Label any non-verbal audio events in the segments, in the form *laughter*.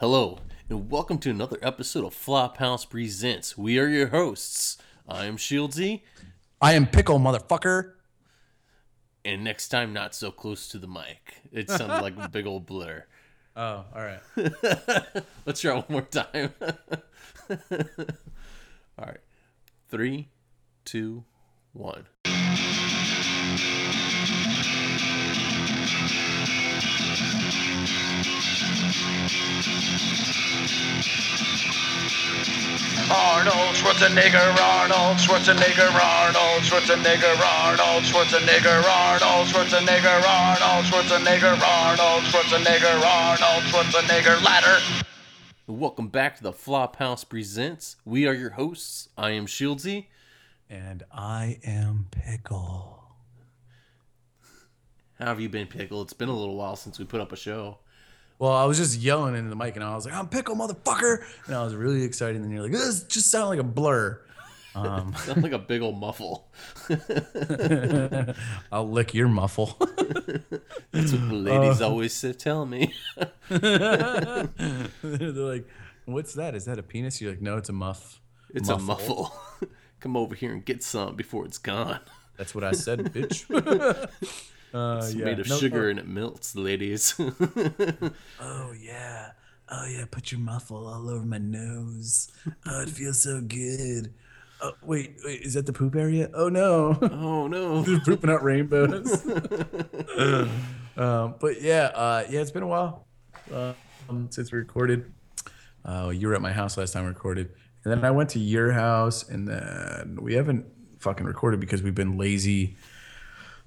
Hello, and welcome to another episode of Flophouse Presents. We are your hosts. I am Shieldsy, I am pickle, motherfucker. and next time, not so close to the mic. It sounded like a big old blur. *laughs* Oh, all right. *laughs* Let's try one more time. *laughs* All right. Three, two, one. Arnold Schwarzenegger, Arnold Schwarzenegger, Arnold Schwarzenegger, Arnold Schwarzenegger, Arnold Schwarzenegger, Arnold Schwarzenegger, Arnold Schwarzenegger, Arnold Schwarzenegger ladder. Welcome back to the Flophouse Presents. We are your hosts. I am Shieldsy. And I am pickle. How have you been, Pickle? It's been a little while since we put up a show. Well, I was just yelling into the mic and I was like, I'm pickle, motherfucker. And I was really excited. And then you're like, this just sounded like a blur. Um, *laughs* Sounds like a big old muffle. *laughs* I'll lick your muffle. *laughs* That's what the ladies always say, tell me. They're like, what's that? Is that a penis? You're like, no, it's a muff. It's a muffle. Come over here and get some before it's gone. That's what I said, bitch. Uh, It's yeah. made of No, sugar and it melts, ladies. *laughs* Oh yeah. Oh yeah, put your muffle all over my nose. Oh, it feels so good. Oh wait, wait, is that the poop area? Oh no. *laughs* oh no. They're pooping out rainbows. *laughs* um, but yeah, uh, yeah, it's been a while uh, um, since we recorded. Uh, you were at my house last time we recorded, and then I went to your house, and then we haven't fucking recorded because we've been lazy.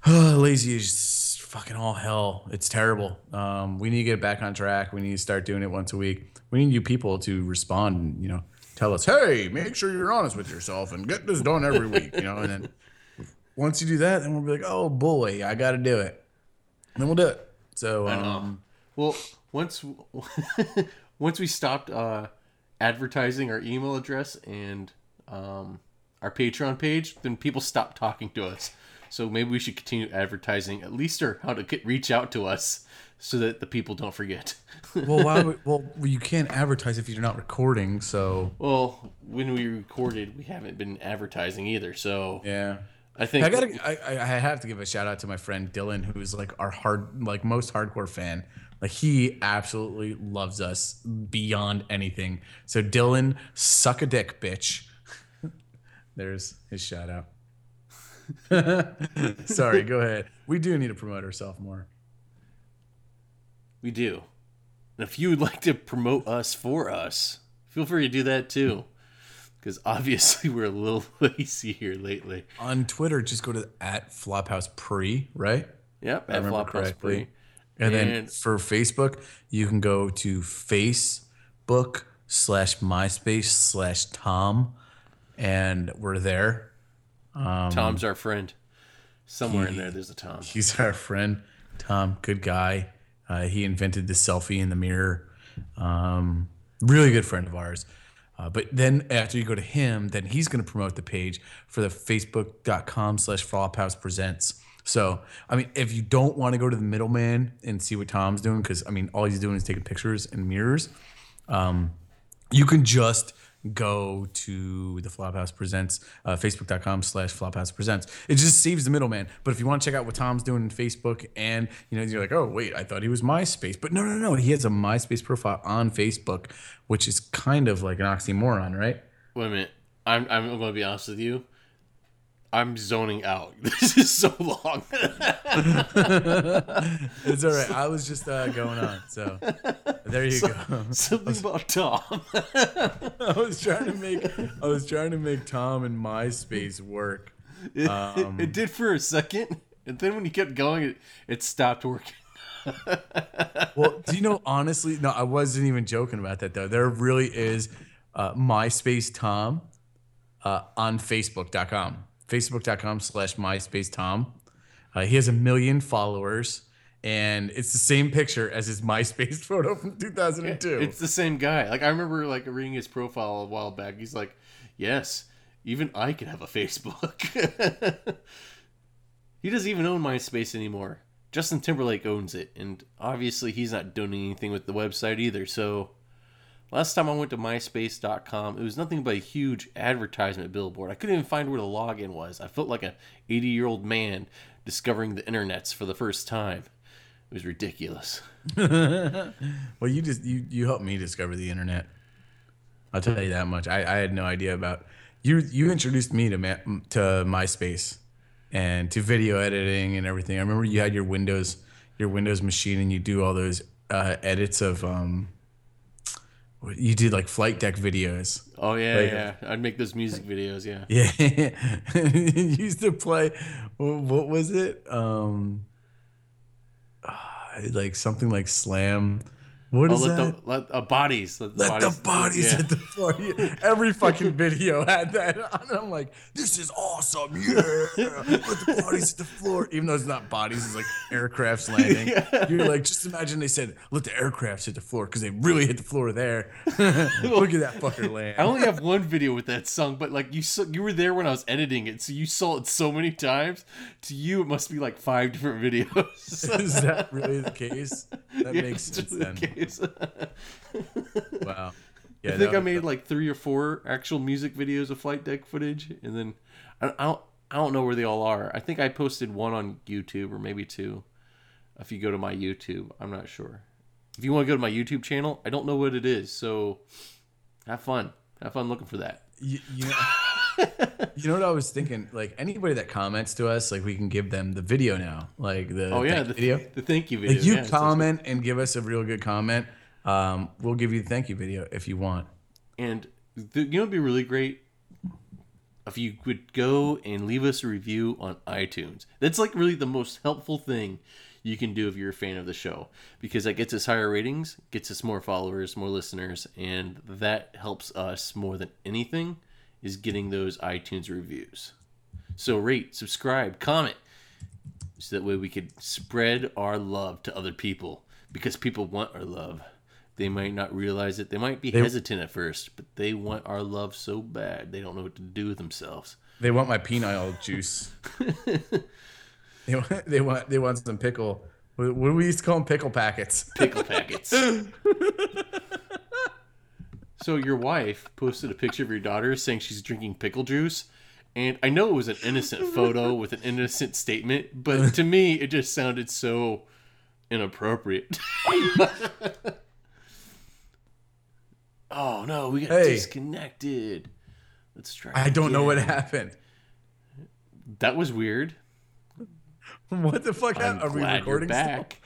*sighs* lazy is fucking all hell. It's terrible. Um, we need to get back on track. We need to start doing it once a week. We need you people to respond and you know tell us, hey, make sure you're honest with yourself and get this done every week. You know, and then once you do that, then we'll be like, oh boy, I got to do it. And then we'll do it. So um, Well, once *laughs* once we stopped uh, advertising our email address and um, our Patreon page, then people stopped talking to us. So maybe we should continue advertising at least or how to get reach out to us so that the people don't forget. *laughs* well, why would, well, you can't advertise if you're not recording. So well, when we recorded, we haven't been advertising either. So yeah. I think I gotta. I, I I have to give a shout out to my friend Dylan, who is like our hard, like most hardcore fan. Like he absolutely loves us beyond anything. So Dylan, suck a dick, bitch. *laughs* There's his shout out. *laughs* Sorry, go ahead. We do need to promote ourselves more. we do. And if you would like to promote us for us, feel free to do that too. Because obviously we're a little *laughs* lazy here lately. On Twitter, just go to at Flophouse Pre, right? Yep, I at Flophouse correctly. Free. And, then for Facebook, you can go to Facebook slash MySpace slash Tom, and we're there. Tom's our friend. Somewhere in there, there's a Tom. He's our friend, Tom. Good guy. Uh, he invented the selfie in the mirror. Um, really good friend of ours. Uh, but then after you go to him, then he's going to promote the page for the facebook.com slash Flophouse Presents. So, I mean, if you don't want to go to the middleman and see what Tom's doing, because, I mean, all he's doing is taking pictures and mirrors, um, you can just go to the Flophouse Presents, uh, facebook.com slash Flophouse Presents. It just saves the middleman. But if you want to check out what Tom's doing in Facebook and, you know, you're like, oh, wait, I thought he was MySpace. But no, no, no. He has a MySpace profile on Facebook, which is kind of like an oxymoron, right? Wait a minute. I'm, I'm going to be honest with you. I'm zoning out. *laughs* This is so long. *laughs* It's all right. I was just uh, going on. So there you go. Something about Tom. *laughs* I was trying to make I was trying to make Tom and MySpace work. It, Um, it did for a second. And then when you kept going, it, it stopped working. Well, do you know honestly? No, I wasn't even joking about that though. There really is uh, MySpace Tom uh, on Facebook.com. Facebook.com slash MySpace Tom. Uh, he has a million followers, and it's the same picture as his *laughs* MySpace photo from 2002. It's the same guy. Like I remember like reading his profile a while back. He's like, "Yes, even I can have a Facebook." *laughs* he doesn't even own MySpace anymore. Justin Timberlake owns it, and obviously he's not doing anything with the website either. So Last time I went to MySpace.com, it was nothing but a huge advertisement billboard. I couldn't even find where the login was. I felt like a 80 year old man discovering the internets for the first time. It was ridiculous. *laughs* Well, you just you you helped me discover the internet. I'll tell you that much. I, I had no idea about you. You introduced me to Ma- to MySpace and to video editing and everything. I remember you had your Windows your Windows machine and you do all those uh, edits of um. You did like flight deck videos. Oh, yeah, Like- yeah. I'd make those music videos, yeah. Yeah, *laughs* you used to play. What was it? Um, *sighs* like something like Slam. What Oh, is let that? the let, uh, bodies. Let the Let the bodies yeah. hit the floor. Yeah, Every fucking video had that on. I'm like, this is awesome. Yeah. Let the bodies hit the floor. Even though it's not bodies, it's like aircrafts landing. *laughs* You're like, just imagine they said, let the aircrafts hit the floor because they really hit the floor there. *laughs* Look at that fucker land. I only have one video with that song, but like you saw, you were there when I was editing it, so you saw it so many times. To you, it must be like five different videos. *laughs* is that really the case? That Yeah, makes sense really the case. *laughs* Wow. Yeah, I think I made like three or four actual music videos of flight deck footage, and then I, I don't I don't know where they all are. I think I posted one on YouTube or maybe two. If you go to my YouTube, I'm not sure. If you want to go to my YouTube channel, I don't know what it is. So have fun. Have fun looking for that. You, you, know, *laughs* you know what I was thinking? Like anybody that comments to us, like we can give them the video now, like the Oh yeah, the, video. the thank you video. If you yeah, comment and give us a real good comment, um, we'll give you the thank you video if you want. And th- you know, it'd be really great if you would go and leave us a review on iTunes. That's like really the most helpful thing you can do if you're a fan of the show because that gets us higher ratings, gets us more followers, more listeners, and that helps us more than anything is getting those iTunes reviews. So rate, subscribe, comment, so that way we could spread our love to other people because people want our love. They might not realize it. They might be hesitant at first, but they want our love so bad they don't know what to do with themselves. They want my penile juice. *laughs* they want they want they want some pickle. What do we used to call them? Pickle packets. Pickle packets. *laughs* so your wife posted a picture of your daughter saying she's drinking pickle juice. And I know it was an innocent photo *laughs* with an innocent statement, but to me it just sounded so inappropriate. *laughs* oh no, we got Hey. disconnected. Let's try. I don't know what happened. That was weird. *laughs* What the fuck I'm happened? Are we recording still? back.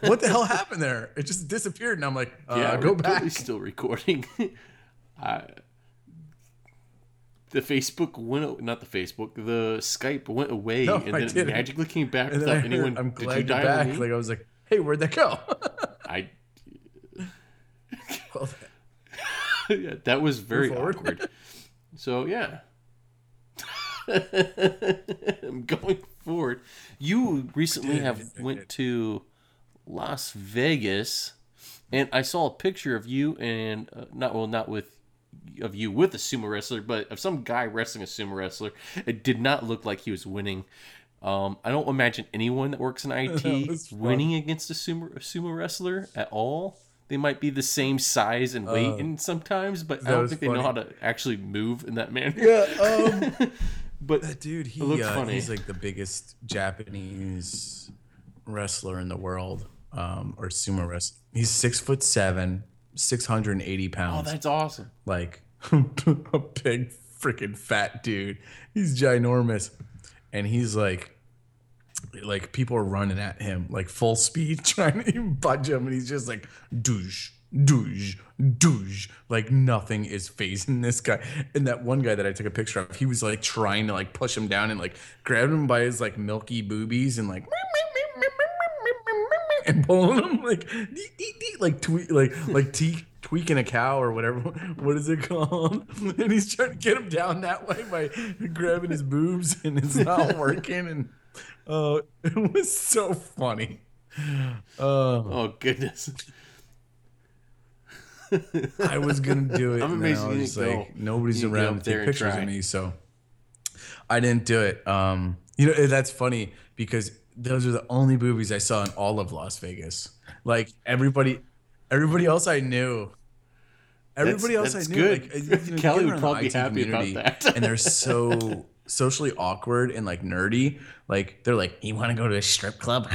What the hell happened there? It just disappeared, and I'm like, uh, yeah, go back. still recording. *laughs* I, the Facebook went, not the Facebook, the Skype went away, No, and I then it magically came back And without heard, anyone. I'm did glad you dial back. me? Like I was like, hey, where'd that go? I, *laughs* well, *laughs* yeah, that was very awkward. So yeah, *laughs* going forward. You recently have went to Las Vegas, and I saw a picture of you and uh, not well, not with of you with a sumo wrestler, but of some guy wrestling a sumo wrestler. It did not look like he was winning. Um, I don't imagine anyone that works in *laughs* IT winning against a sumo, a sumo wrestler at all. They might be the same size and weight, and sometimes, but I Uh, don't think they know how to actually move in that manner. yeah, um, *laughs* But that dude, he looked uh, funny. he's like the biggest Japanese wrestler in the world, um, or sumo wrestler. He's six foot seven, six hundred and eighty pounds. Oh, that's awesome. like *laughs* a big freaking fat dude. He's ginormous, and he's like, like people are running at him like full speed *laughs* trying to budge him, and he's just like douche, douche, douche. Like nothing is phasing *laughs* this guy. And that one guy that I took a picture of, he was like trying to like push him down and like grab him by his like milky boobies and like. *laughs* And pulling him like, dee, dee, dee, like tweak, like like te- tweaking a cow or whatever. *laughs* What is it called? And he's trying to get him down that way by grabbing his boobs, and it's not working. And uh, it was so funny. Uh, Oh goodness. *laughs* I was gonna do it. I'm and then amazed I you didn't like, go. nobody's You get around up to there take and pictures try. of me, so I didn't do it. Um, you know that's funny because those are the only boobies I saw in all of Las Vegas. Like everybody, everybody else I knew Everybody else that's I knew, good. like, you *laughs* know, Kelly get would around the probably IT be happy about community, that. and they're so *laughs* socially awkward and like nerdy. Like they're like, "You want to go to a strip club?" *laughs*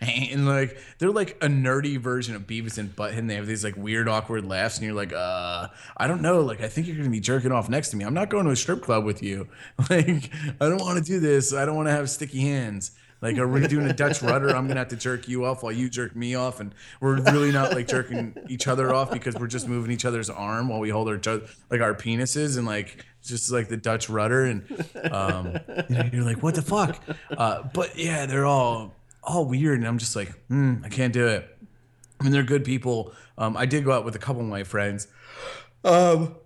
and like they're like a nerdy version of Beavis and Butthead. And they have these like weird, awkward laughs, and you're like, "Uh, I don't know. Like I think you're gonna be jerking off next to me. I'm not going to a strip club with you. *laughs* Like I don't want to do this. I don't want to have sticky hands." Like, are we doing a Dutch rudder? I'm gonna have to jerk you off while you jerk me off, and we're really not like jerking each other off because we're just moving each other's arm while we hold our like our penises and like just like the Dutch rudder, and um, *laughs* you know, you're like, what the fuck? Uh, but yeah, they're all all weird, and I'm just like, hmm, I can't do it. I mean, they're good people. Um, I did go out with a couple of my friends, um,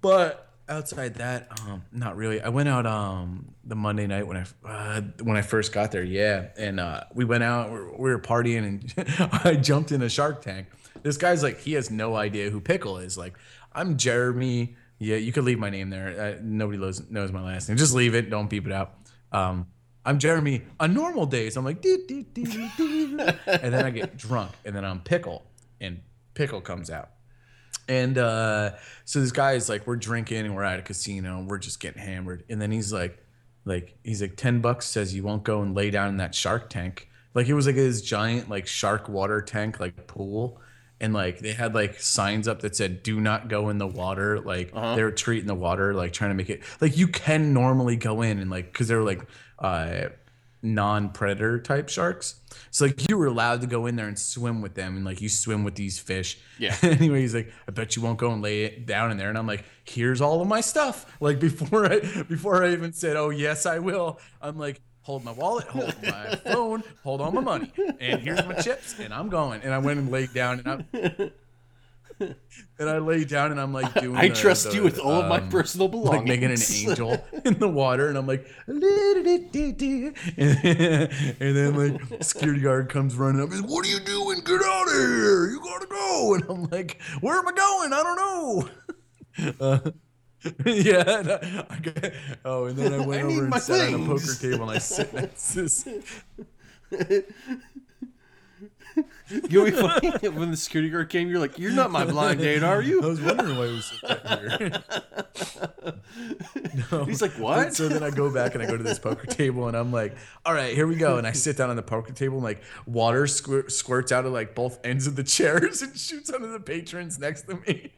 but outside that, um, not really. I went out um the Monday night when I uh, when I first got there, yeah, and uh, we went out. We were, we were partying, and *laughs* I jumped in a Shark Tank. This guy's like, he has no idea who Pickle is. Like, I'm Jeremy. Yeah, you could leave my name there. Uh, nobody knows knows my last name. Just leave it. Don't beep it out. Um, I'm Jeremy. On normal days, I'm like, "Doo, doo, doo, doo, doo." and then I get drunk, and then I'm Pickle, and Pickle comes out. And uh, so this guy is like, we're drinking and we're at a casino and we're just getting hammered. And then he's like, like he's like, ten bucks says you won't go and lay down in that shark tank. Like it was like this giant like shark water tank like pool. And like they had like signs up that said "Do not go in the water." Like they were treating the water, like trying to make it like you can normally go in and like because they were like uh, non-predator type sharks. So like you were allowed to go in there and swim with them, and like you swim with these fish. Yeah. *laughs* anyway, he's like, I bet you won't go and lay it down in there. And I'm like, here's all of my stuff. Like before I *laughs* before I even said, oh yes, I will. I'm like, hold my wallet, hold my phone, hold all my money, and here's my chips, and I'm going. And I went and laid down, and I'm. And I lay down and I'm like doing. I the- trust the, you with all of my um, personal like belongings. making an angel *laughs* in the water, and I'm like, and, *laughs* and then like security guard comes running up. He's, what are you doing? Get out of here! You gotta go. And I'm like, where am I going? I don't know. *laughs* Uh, *laughs* yeah. and oh, and then I went I over and sat on a poker table, and I sit next to this. You know, what'd be funny *laughs* when the security guard came, you're like, "You're not my blind date, are you? *laughs* I was wondering why he was sitting here. No. He's like, "What?" So then I go back and I go to this poker table and I'm like, all right, here we go. And I sit down on the poker table and like water squir- squirts out of like both ends of the chairs and shoots onto the patrons next to me.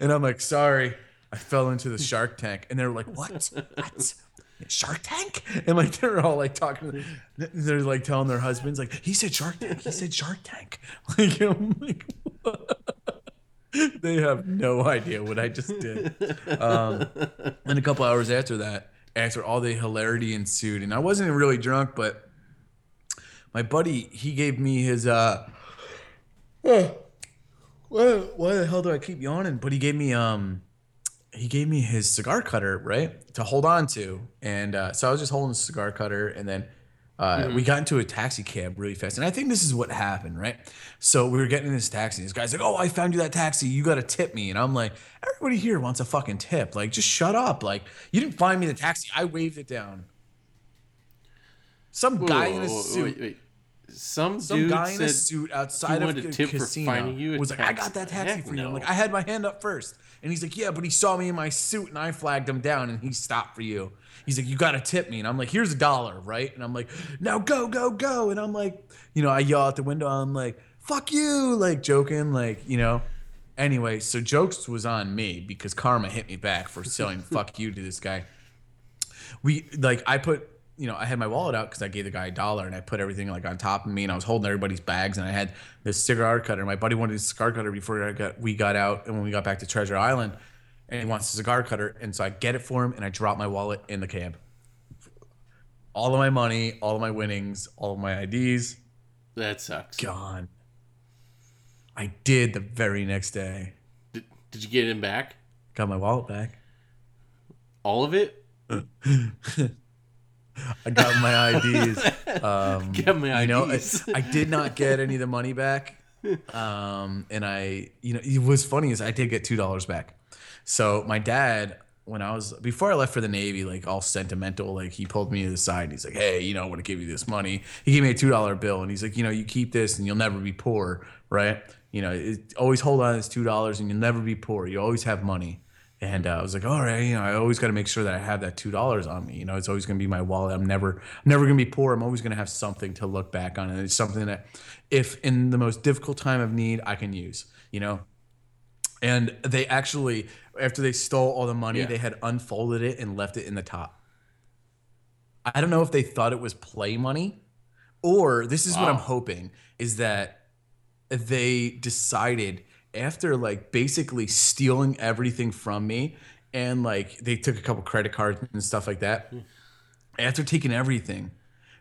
And I'm like, sorry, I fell into the shark tank. And they're like, what? What? Shark Tank? And like they're all like talking, they're like telling their husbands, like, he said Shark Tank, he said Shark Tank. *laughs* Like, I'm like, *laughs* they have no idea what I just did. Um, and a couple hours after that, after all the hilarity ensued, and I wasn't really drunk, but my buddy he gave me his uh. why, why the hell do I keep yawning? But he gave me um, he gave me his cigar cutter right to hold on to, and uh, so I was just holding the cigar cutter, and then uh, we got into a taxi cab really fast, and I think this is what happened, right? So we were getting in this taxi. and This guy's like, "Oh, I found you that taxi. You got to tip me." And I'm like, "Everybody here wants a fucking tip. Like, just shut up. Like, you didn't find me the taxi. I waved it down." Some guy in a Whoa, suit. wait, wait. Some, Some dude guy in a suit outside of a the tip casino finding you a was like, "I got that taxi Heck for you." I'm no. like, "I had my hand up first. And he's like, "Yeah, but he saw me in my suit and I flagged him down and he stopped for you." He's like, "You got to tip me," and I'm like, "Here's a dollar, right?" And I'm like, "Now go, go, go!" And I'm like, you know, I yell out the window. I'm like, "Fuck you!" Like joking, like you know. Anyway, so jokes was on me because karma hit me back for selling "fuck you" to this guy we like I put you know I had my wallet out because I gave the guy a dollar and I put everything like on top of me and I was holding everybody's bags and I had this cigar cutter. My buddy wanted a cigar cutter before I got we got out and when we got back to Treasure Island and he wants a cigar cutter and so I get it for him and I drop my wallet in the cab. All of my money, all of my winnings, all of my IDs That sucks. gone. I did the very next day. Did, did you get him back? Got my wallet back. All of it? *laughs* I got my IDs. *laughs* Um, Get my you know, I, IDs. I did not get any of the money back. Um, and I, you know, it was funny is I did get two dollars back. So my dad, when I was before I left for the Navy, like all sentimental, like he pulled me to the side. And he's like, "Hey, you know, I want to give you this money." He gave me a two dollar bill, and he's like, "You know, you keep this, and you'll never be poor, right?" you know, it, always hold on to this two dollars, and you'll never be poor. You always have money. And uh, I was like, all right, you know, I always got to make sure that I have that two dollars on me. You know, it's always going to be my wallet. I'm never, I'm never going to be poor. I'm always going to have something to look back on, and it's something that, if in the most difficult time of need, I can use. You know, and they actually, after they stole all the money, Yeah. they had unfolded it and left it in the top. I don't know if they thought it was play money, or this is what I'm hoping is that they decided after like basically stealing everything from me and like they took a couple credit cards and stuff like that. Hmm. After taking everything,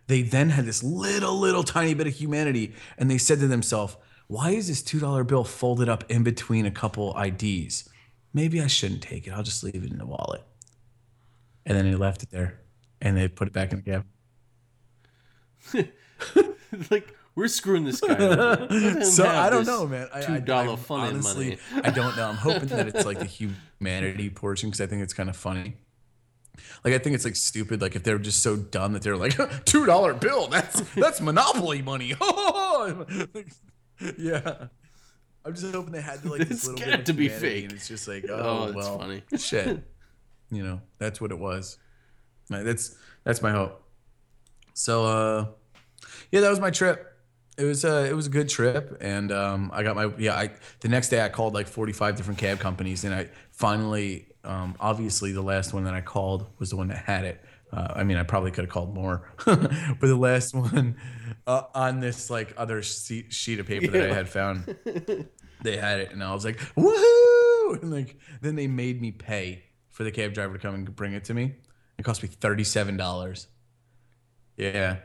they then had this little, little tiny bit of humanity and they said to themselves, why is this $2 bill folded up in between a couple IDs? Maybe I shouldn't take it. I'll just leave it in the wallet. And then they left it there and they put it back in the cab. *laughs* like we're screwing this guy. *laughs* So I don't know, man. I, I, $2 I fun honestly, money. *laughs* I don't know. I'm hoping that it's like the humanity portion because I think it's kind of funny. Like I think it's like stupid. Like if they're just so dumb that they're like *laughs* two dollar bill. That's that's monopoly money. yeah. I'm just hoping they had to like this It's little bit of to be fake. and it's just like Oh, oh, well, funny. shit. You know that's what it was. That's that's my hope. So uh, yeah, that was my trip. It was uh, it was a good trip, and um, I got my yeah. I the next day I called like 45 different cab companies, and I finally, um, obviously, the last one that I called was the one that had it. Uh, I mean, I probably could have called more, *laughs* but the last one uh, on this like other sheet, sheet of paper that I had found, *laughs* they had it, and I was like, woohoo! And like then they made me pay for the cab driver to come and bring it to me. It cost me thirty seven dollars. Yeah.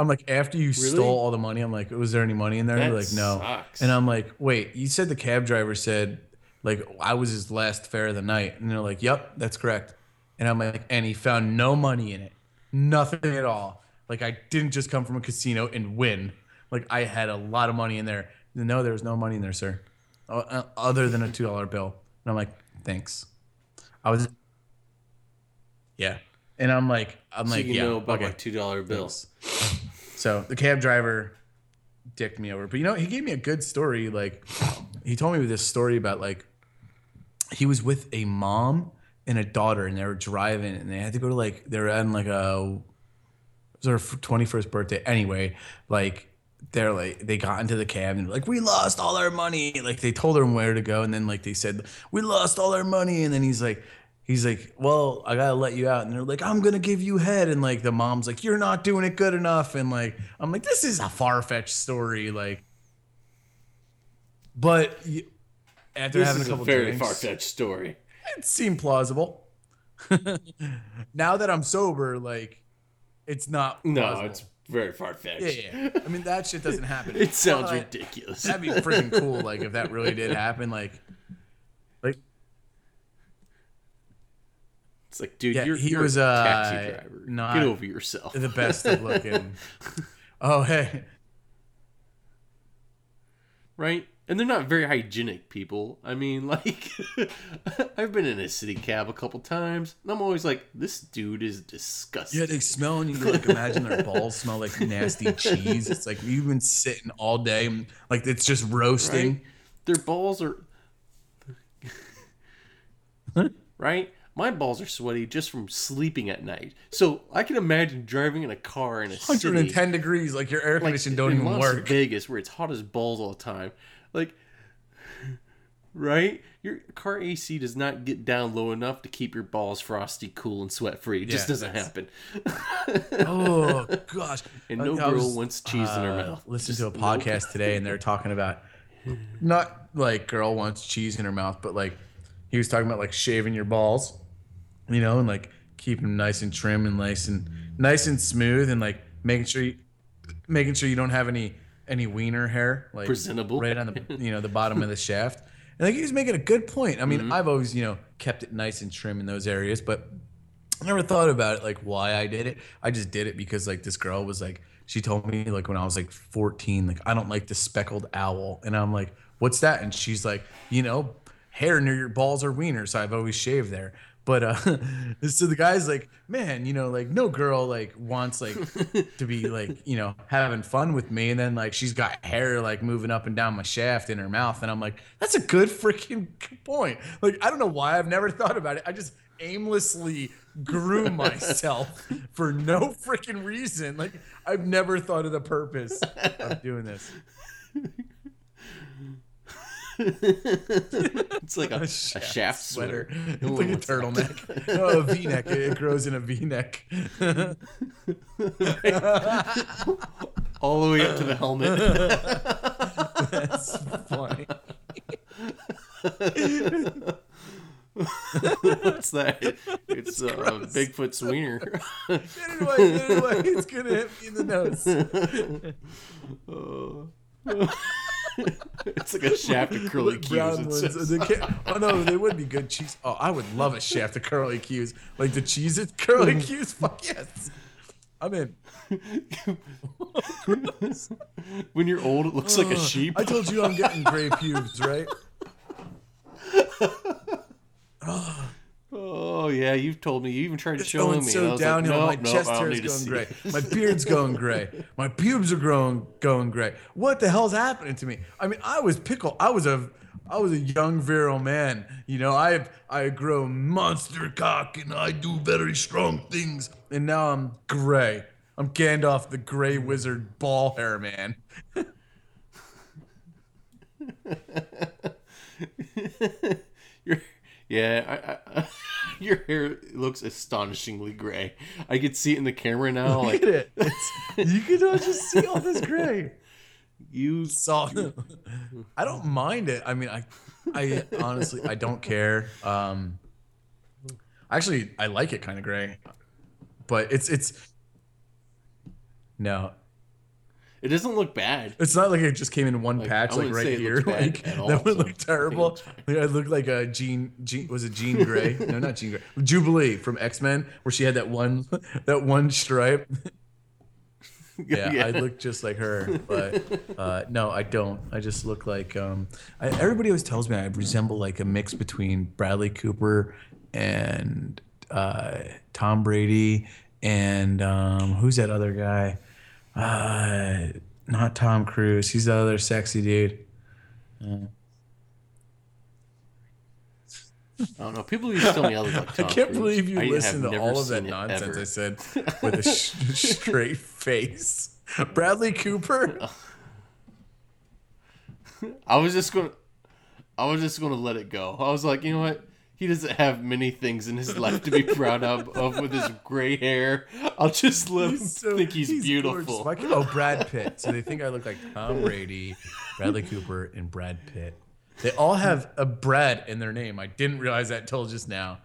I'm like, after you stole all the money, I'm like, was there any money in there? They're That like, no. sucks. And I'm like, wait, you said the cab driver said, like, I was his last fare of the night. And they're like, yep, that's correct. And I'm like, and he found no money in it. Nothing at all. Like, I didn't just come from a casino and win. Like, I had a lot of money in there. No, there was no money in there, sir, O- uh, other than a $2 bill. And I'm like, thanks. I was, yeah. And I'm like, I'm So like, you yeah, know about okay. my two dollar bills. So the cab driver dicked me over. But you know, he gave me a good story. Like he told me this story about like he was with a mom and a daughter and they were driving and they had to go to like they were on like a it was her 21st birthday. Anyway, like they're like they got into the cab and like we lost all our money. Like they told him where to go and then like they said we lost all our money and then he's like he's like well I gotta let you out and they're like I'm gonna give you head and like the mom's like you're not doing it good enough and like I'm like this is a far fetched story like but after This having is a a very far fetched story. it seemed plausible. *laughs* now that I'm sober, like it's not. No, it's very far fetched. yeah, yeah. I mean that shit doesn't happen. *laughs* It sounds But ridiculous. That'd be freaking cool. Like if that really did happen, like It's like, dude, Yeah, you're, he you're was, a uh, taxi driver. not Get over yourself. the best of looking. *laughs* oh hey, right? And they're not very hygienic people. I mean, *laughs* like, I've been in a city cab a couple times, and I'm always like, this dude is disgusting. yeah, they smell and you can, like imagine their balls smell like *laughs* nasty cheese. It's like you've been sitting all day, and, like it's just roasting. right? Their balls are. right? My balls are sweaty just from sleeping at night. So I can imagine driving in a car in a city. 110 degrees, like your air like conditioning don't in even Las work. Vegas, where it's hot as balls all the time, like, right? Your car AC does not get down low enough to keep your balls frosty, cool, and sweat free. It just doesn't happen. oh *laughs* gosh! And no Like, I girl wants cheese in her uh, mouth. Listened Just to a podcast today, and they're talking about not like girl wants cheese in her mouth, but like he was talking about like shaving your balls, you know, and like keep them nice and trim and nice and nice and smooth, and like making sure you making sure you don't have any any wiener hair like Presentable. right on the *laughs* you know the bottom of the shaft. And like he was making a good point. I mean, Mm-hmm. I've always you know kept it nice and trim in those areas, but I never thought about it like why I did it. I just did it because like this girl was like she told me like when I was like 14 like I don't like the speckled owl and I'm like what's that and she's like you know hair near your balls or wiener so I've always shaved there But uh, *laughs* so the guy's like, man, you know, like no girl like wants like *laughs* to be like, you know, having fun with me, and then like she's got hair like moving up and down my shaft in her mouth, and I'm like, that's a good freaking *laughs* point. Like I don't know why I've never thought about it. I just aimlessly groom myself for no freaking reason. Like I've never thought of the purpose of doing this. *laughs* it's like a, a shaft, sweater. *laughs* It's like a turtleneck. *laughs* oh, a V-neck. It grows in a V-neck. all the way up to the helmet. That's funny. What's that? It's uh, Bigfoot wiener. Get it away, get it away. It's gonna hit me in the nose. *laughs* it's like a shaft of curly Brown cues. Ones. just- They can't- oh no, they would be good cheese. Oh, I would love a shaft of curly cues. Like the cheese it curly mm. cues. Fuck yes. I'm in. *laughs* when you're old, it looks like a sheep. I told you I'm getting gray pubes, right? *laughs* Oh yeah, you've told me. You even tried to show going me. so was like, nope, my nope, chest hair is going gray. My beard's going gray. *laughs* My pubes are growing going gray. What the hell's happening to me? I mean, I was pickle. I was a I was a young virile man. You know, I I grow monster cock and I do very strong things. And now I'm gray. I'm Gandalf the Gray Wizard ball hair man. *laughs* Your, yeah, I, I, *laughs* your hair looks astonishingly gray. I could see it in the camera now. Look Like at it. It's, you *laughs* can uh, just see all this gray. you, *laughs* saw I don't mind it. I mean, I I honestly I don't care. Um actually I like it kind of gray. But it's it's no, it doesn't look bad. it's not like it just came in one Like, patch like right here. Like all, that would so look I think it terrible. looks fine. Like, I look like a Jean Jean was it Jean Grey? *laughs* no, not Jean Grey. Jubilee from X-Men where she had that one that one stripe. *laughs* yeah, I look just like her, but uh, no, I don't. I just look like um, I, everybody always tells me I resemble like a mix between Bradley Cooper and uh, Tom Brady and um, who's that other guy? Uh, not Tom Cruise. He's the other sexy dude. I don't know. People used to tell me I look like *laughs* Tom I can't Cruise. believe you I have to all of that nonsense ever. I said *laughs* with a sh- straight face. Bradley Cooper. *laughs* I was just gonna, I was just gonna let it go. I was like, you know what? He doesn't have many things in his life to be proud of, of with his gray hair. I'll just let him so- think he's, gorgeous. beautiful. Why can't- oh, Brad Pitt. So they think I look like Tom Brady, Bradley Cooper, and Brad Pitt. They all have a Brad in their name. I didn't realize that until just now.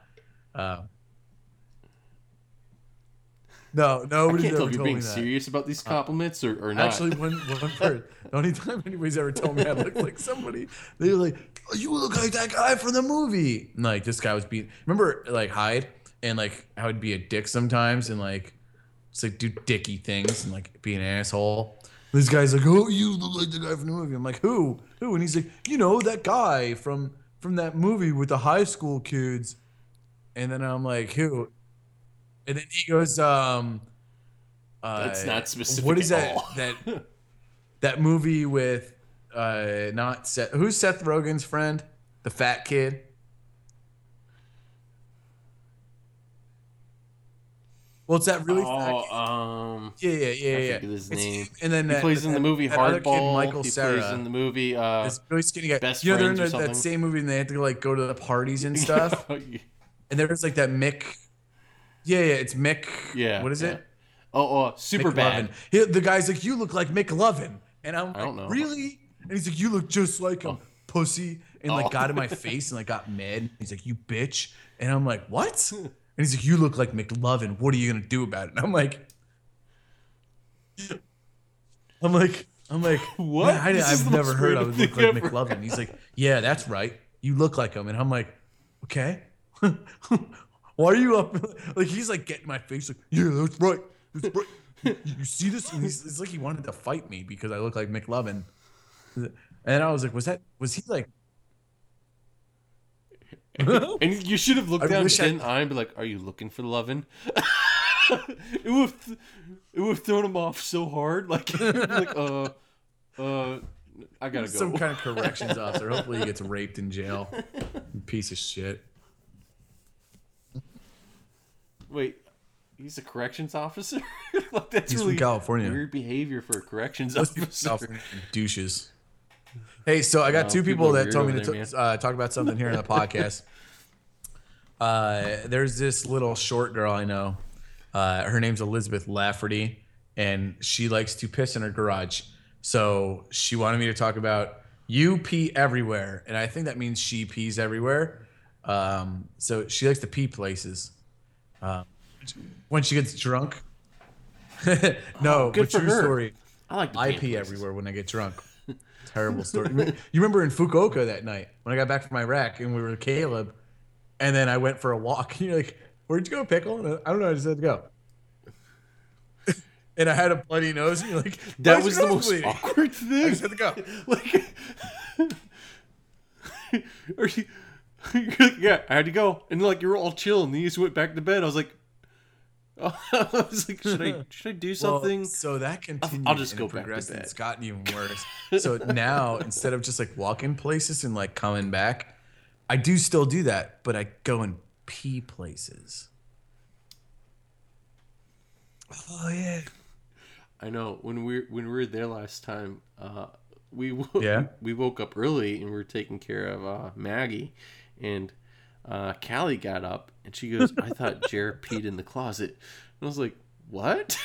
Uh, no, I nobody's can't tell ever if you're told being that. serious about these compliments or, or not. Actually, one one *laughs* person, the only time anybody's ever told me I look like somebody, they were like, oh, "You look like that guy from the movie." And, like this guy was being. Remember, like Hyde, and like I would be a dick sometimes, and like just like do dicky things and like be an asshole. This guy's like, "Oh, you look like the guy from the movie." I'm like, "Who? Who?" And he's like, "You know that guy from from that movie with the high school kids." And then I'm like, "Who?" And then he goes, "Um." That's uh, not specific What is at that? That *laughs* that movie with uh not Seth who's Seth Rogen's friend? The fat kid? Well, it's that really fat oh, kid. um, Yeah, yeah, yeah, I yeah. his It's name. him, and then he that, plays in the movie that Hardball. kid, Michael he Cera. plays in the movie. Uh, this really skinny guy. Best you know, they're in or that, that same movie and they have to like go to the parties and *laughs* stuff. *laughs* and there's like that Mick. Yeah, yeah, it's Mick. yeah. What is yeah. it? Oh, oh, Superbad. He, the guy's like, "You look like McLovin," and I'm like, don't know. "Really?" And he's like, "You look just like him, oh. pussy," and like Oh. got in my *laughs* face and like got mad. He's like, "You bitch," and I'm like, "What?" *laughs* And he's like, "You look like McLovin. What are you gonna do about it?" And I'm like, "I'm like, I'm like, *laughs* What? "Man, I, This is have the never most heard I random would look thing like ever. McLovin." He's like, "Yeah, that's right. You look like him," and I'm like, "Okay." Why are you up? Like he's like getting my face. Like, yeah, that's right. That's right. You, you see this? And he's, it's like he wanted to fight me because I look like McLovin. And I was like, was that? Was he like? *laughs* and you should have looked I down wish I- dead in the eye and be like, "Are you looking for lovin'?" *laughs* it would have, it would have thrown him off so hard. Like, *laughs* like uh, uh, I gotta go. Some kind of corrections officer. Hopefully he gets raped in jail. Piece of shit. Wait, he's a corrections officer? like that's He's from really California. Weird behavior for a corrections officer. Douches. Hey, so I got two people people that told me to over t- uh, talk about something here in the *laughs* podcast. Uh, there's this little short girl I know. Uh, her name's Elizabeth Lafferty, and she likes to piss in her garage. So she wanted me to talk about you pee everywhere, and I think that means she pees everywhere. Um, so she likes to pee places. Um, when she gets drunk. *laughs* no, good but true her. story. I like. to I pee places. everywhere when I get drunk. Terrible story. you remember in Fukuoka that night when I got back from Iraq and we were with Caleb, and then I went for a walk. And You're like, "Where'd you go, pickle?" And I don't know. I just had to go. *laughs* and I had a bloody nose. And you're like, That was the most bleeding?" awkward *laughs* I thing. just had to go. *laughs* like, or you, yeah, I had to go, and like you were all chill, and then you just went back to bed. I was like, *laughs* I was like, should I *laughs* should I do Well, something? so that continued. I'll just go back to bed. It's gotten even *laughs* worse. so now instead of just like walking places and like coming back, I do still do that, but I go and pee places. Oh yeah. I know when we when we were there last time, uh, we wo- Yeah. we woke up early and we were taking care of uh, Maggie, and uh, Callie got up and she goes, "I thought *laughs* Jared peed in the closet," and I was like, "What?"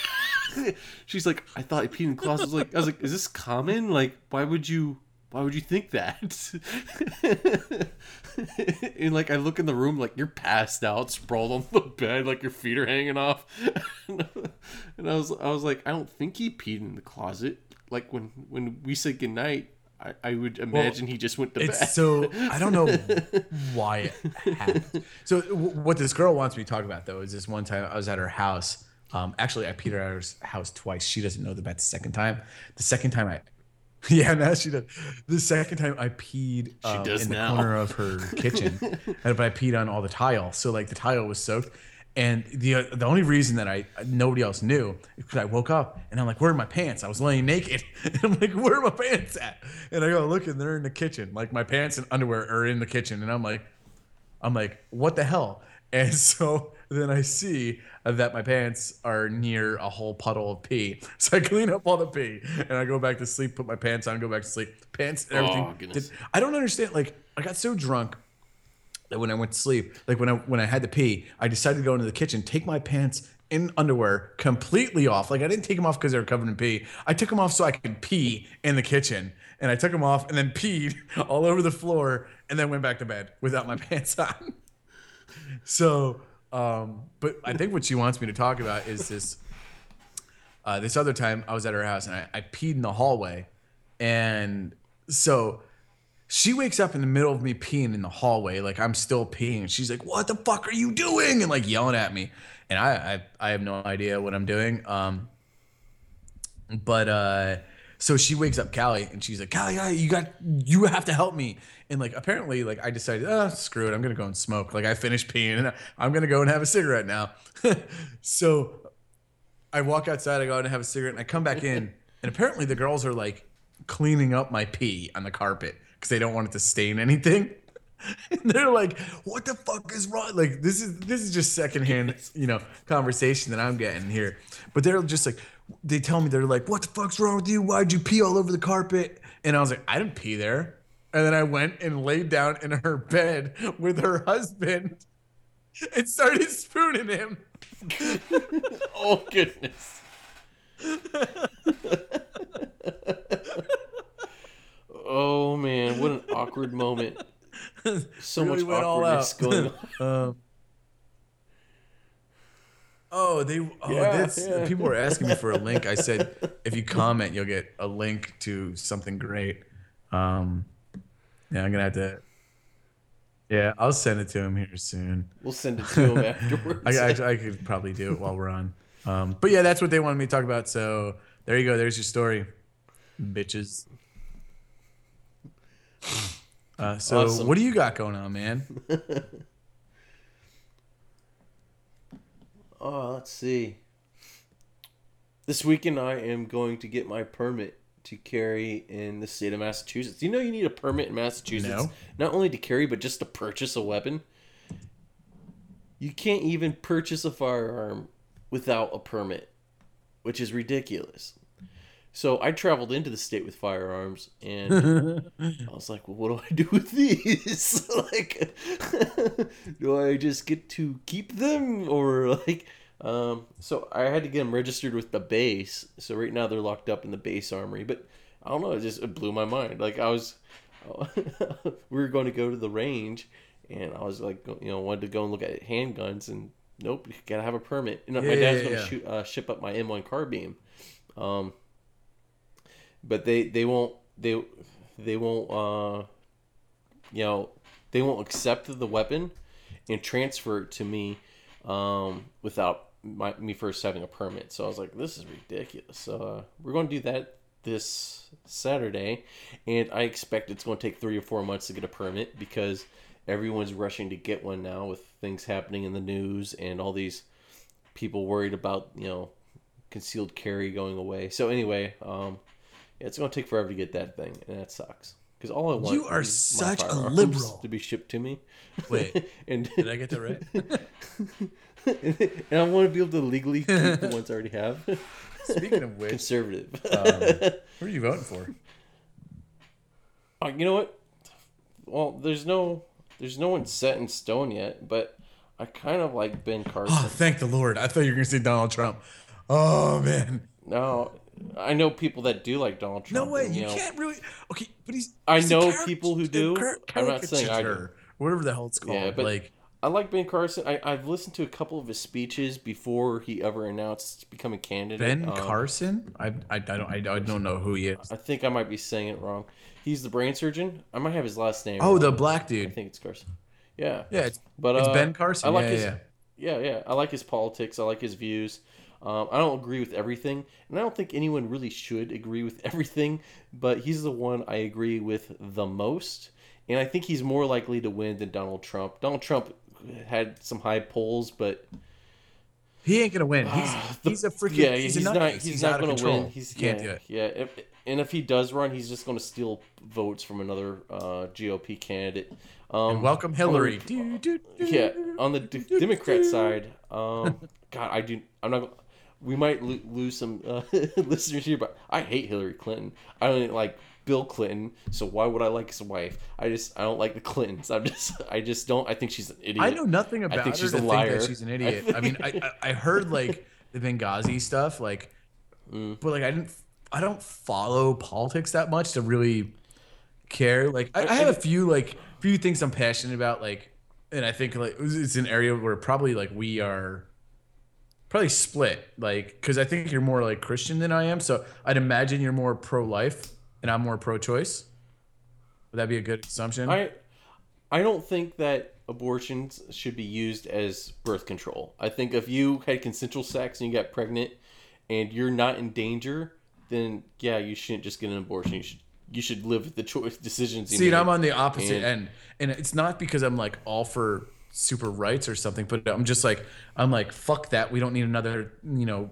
*laughs* She's like, "I thought he peed in the closet." I was like, "I was like, is this common? Like, why would you?" Why would you think that? *laughs* and like I look in the room, like you're passed out, sprawled on the bed, like your feet are hanging off. and I was, I was like, I don't think he peed in the closet. Like when when we said goodnight, I, I would imagine he just went to bed. It's so I don't know *laughs* why it happened. So w- what this girl wants me to talk about though is this one time I was at her house. Um, actually, I peed at her house twice. She doesn't know about the second time. The second time I, *laughs* yeah, now she does. The second time I peed um, does in the corner of her kitchen, *laughs* and I peed on all the tile. So like the tile was soaked. And the the only reason that I nobody else knew is because I woke up and I'm like, where are my pants? I was laying naked. *laughs* And I'm like, where are my pants at? And I go look and they're in the kitchen. Like my pants and underwear are in the kitchen. And I'm like, I'm like, what the hell? *laughs* And so then I see that my pants are near a whole puddle of pee. *laughs* So I clean up all the pee and I go back to sleep, put my pants on, go back to sleep. Pants, everything. Oh, I don't understand. Like I got so drunk when I went to sleep, like when I when I had to pee, I decided to go into the kitchen, take my pants in underwear completely off. Like I didn't take them off because they were covered in pee. I took them off so I could pee in the kitchen, and I took them off and then peed *laughs* all over the floor, and then went back to bed without my *laughs* pants on. So, um, but I think what she wants me to talk about is this. Uh, this other time, I was at her house and I, I peed in the hallway, and so she wakes up in the middle of me peeing in the hallway, like I'm still peeing, she's like, "What the fuck are you doing?" and like yelling at me, and I I, I have no idea what I'm doing. Um, but uh, so she wakes up Callie, and she's like, "Callie, Callie, you got you have to help me." And like apparently, like I decided, oh screw it, I'm gonna go and smoke. Like I finished peeing, and *laughs* I'm gonna go and have a cigarette now. *laughs* so I walk outside, I go out and have a cigarette, and I come back in, and apparently the girls are like cleaning up my pee on the carpet because they don't want it to stain anything. *laughs* And they're like, "What the fuck is wrong?" Like this is this is just secondhand, you know, conversation that I'm getting here. But they're just like, they tell me they're like, "What the fuck's wrong with you? Why'd you pee all over the carpet?" And I was like, "I didn't pee there." And then I went and laid down in her bed with her husband *laughs* and started spooning him. *laughs* oh goodness. Oh man, what an awkward moment. *laughs* So Really much awkwardness going on. *laughs* Um, oh, they. Oh, Yeah, that's, yeah. people were asking me for a link. I said *laughs* if you comment, you'll get a link to something great. Um, yeah, I'm gonna have to. Yeah, I'll send it to him here soon. We'll send it to him afterwards. I, I, I could probably do it while we're on. Um, but yeah, that's what they wanted me to talk about. So there you go. There's your story, bitches. Uh, so Awesome. what do you got going on, man? Oh, *laughs* let's see. This weekend, I am going to get my permit to carry in the state of Massachusetts. Do you know you need a permit in Massachusetts? No. Not only to carry, but just to purchase a weapon. You can't even purchase a firearm without a permit, which is ridiculous. So I traveled into the state with firearms, and *laughs* I was like, "Well, what do I do with these? *laughs* like, *laughs* do I just get to keep them, or like?" Um, so I had to get them registered with the base. So right now they're locked up in the base armory. But I don't know, it just it blew my mind. Like I was, we were going to go to the range, and I was like, you know, wanted to go and look at handguns, and nope, you gotta have a permit. You know, my dad's yeah, gonna yeah. shoot uh, ship up my M1 carbine. Um, but they they won't they they won't uh you know they won't accept the weapon and transfer it to me um without my me first having a permit. So i was like this is ridiculous. So uh, we're going to do that this saturday. And i expect it's going to take three or four months to get a permit because everyone's rushing to get one now with things happening in the news and all these people worried about you know concealed carry going away. So anyway um it's gonna take forever to get that thing, and that sucks. Because all I want You are such a liberal. to be shipped to me. Wait, *laughs* and did I get that right? *laughs* and I want to be able to legally keep the ones I already have. Speaking of which, Conservative. um, who are you voting for? Uh, you know what? Well, there's no there's no one set in stone yet, but I kind of like Ben Carson. Oh, thank the Lord! I thought you were gonna say Donald Trump. Oh man, no, I know people that do like Donald Trump. no way! and, You know, can't really. Okay, but he's. I he's know people who do. car- I'm not saying I do. Whatever the hell it's called. Yeah, but- like, I like Ben Carson. I, I've listened to a couple of his speeches before he ever announced becoming candidate. Ben Um, Carson. I, I, I don't I, I don't know who he is. I think I might be saying it wrong. He's the brain surgeon. I might have his last name. Oh, wrong. the black dude. I think it's Carson. Yeah. Yeah, it's, But it's uh, Ben Carson. I like yeah, his, yeah. Yeah, yeah. I like his politics. I like his views. Um, I don't agree with everything, and I don't think anyone really should agree with *laughs* everything. But he's the one I agree with the most, and I think he's more likely to win than Donald Trump. Donald Trump had some high polls, but He ain't gonna win. He's the- he's a freaking. yeah, he's, he's, not. He's, out not to control. win. He's he can't yeah, do it. Yeah, if, and if he does run, he's just going to steal votes from another uh, GOP candidate. Um, And welcome Hillary. on do, yeah, on the d- Democrat side, um, *laughs* God, I do. I'm not. We might lo- lose some uh, *laughs* listeners here, but I hate Hillary Clinton. I don't like Bill Clinton, so why would I like his wife? I just I don't like the Clintons. I'm just *laughs* I just don't. I think she's an idiot. I know nothing about I think her she's a liar. she's an idiot. I mean, I, I I heard like the Benghazi stuff, like, Mm. but like I didn't, I don't follow politics that much to really care. Like, I, I have a few like few things I'm passionate about, like, and I think like it's an area where probably like we are probably split, like, because I think you're more like Christian than I am, so I'd imagine you're more pro life and I'm more pro choice. Would that be a good assumption? I I don't think that abortions should be used as birth control. I think if you had consensual sex and you got pregnant and you're not in danger, then yeah, you shouldn't just get an abortion. You should you should live with the choice decisions. You See, and. I'm on the opposite And- end, and it's not because I'm like all for super rights or something, but I'm just like I'm like fuck that. We don't need another you know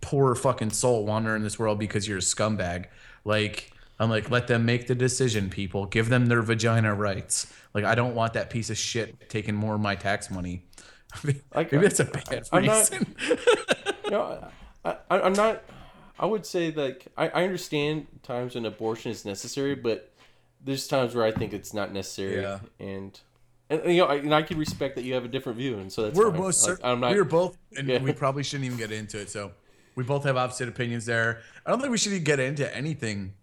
poor fucking soul wandering this world because you're a scumbag. Like I'm like let them make the decision, people. Give them their vagina rights. Like I don't want that piece of shit taking more of my tax money. *laughs* Like, Maybe that's a bad I'm not- reason. *laughs* No, I, I, I'm not. I would say like I, I understand times when abortion is necessary, but there's times where I think it's not necessary. Yeah. And and you know, I, and I can respect that you have a different view, and so that's We're fine. both Like, I'm not. we are both, and Yeah. we probably shouldn't even get into it. So we both have opposite opinions there. I don't think we should even get into anything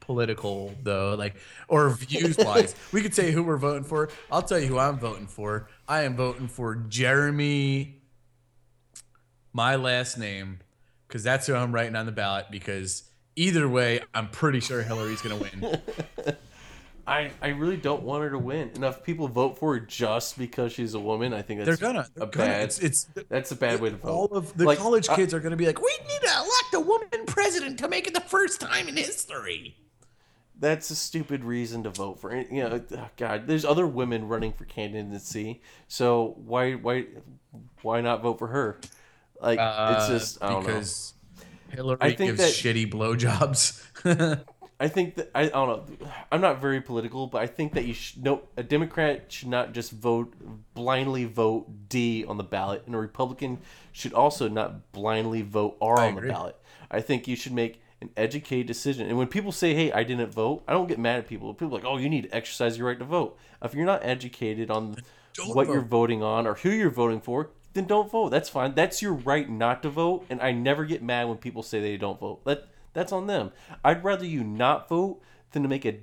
political though, like or views wise. *laughs* we could say who we're voting for. I'll tell you who I'm voting for. I am voting for Jeremy. My last name, because that's who I'm writing on the ballot. Because either way, I'm pretty sure Hillary's gonna win. *laughs* I, I really don't want her to win. Enough people vote for her just because she's a woman. I think They're that's gonna. They're a gonna bad. it's, it's that's a bad way to vote. all of the Like, college kids are going to be like, we need to elect a woman president to make it the first time in history. that's a stupid reason to vote for. You know, oh, God, there's other women running for candidacy, so why why why not vote for her? Like it's just I don't know. Uh, because Hillary I think gives that- shitty blowjobs. *laughs* I think that I, I don't know. I'm not very political, but I think that you should no a Democrat should not just vote blindly vote D on the ballot, and a Republican should also not blindly vote R on agree. the ballot. I think you should make an educated decision. And when people say, "Hey, I didn't vote," I don't get mad at people. People are like, "Oh, you need to exercise your right to vote." If you're not educated on Don't what you're voting on or who you're voting for, then don't vote. That's fine. That's your right not to vote, and I never get mad when people say they don't vote. That that's on them. I'd rather you not vote than to make a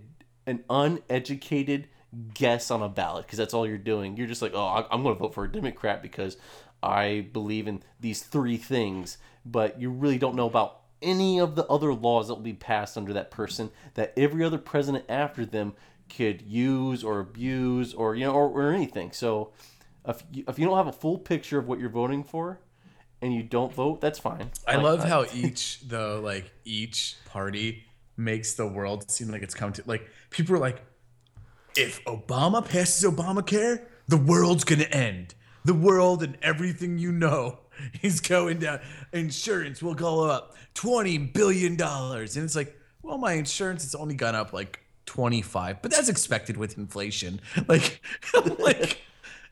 an uneducated guess on a ballot because that's all you're doing. You're just like, oh, I'm going to vote for a Democrat because I believe in these three things, but you really don't know about any of the other laws that will be passed under that person that every other president after them could use or abuse or you know or, or anything. So if you, if you don't have a full picture of what you're voting for and you don't vote, that's fine. I Like, love how *laughs* each though like each party makes the world seem like it's come to like people are like if Obama passes Obamacare, the world's gonna end. The world and everything you know *laughs* is going down. Insurance will go up twenty billion dollars, and it's like, well, my insurance has only gone up like twenty five, but that's expected with inflation. *laughs* Like, like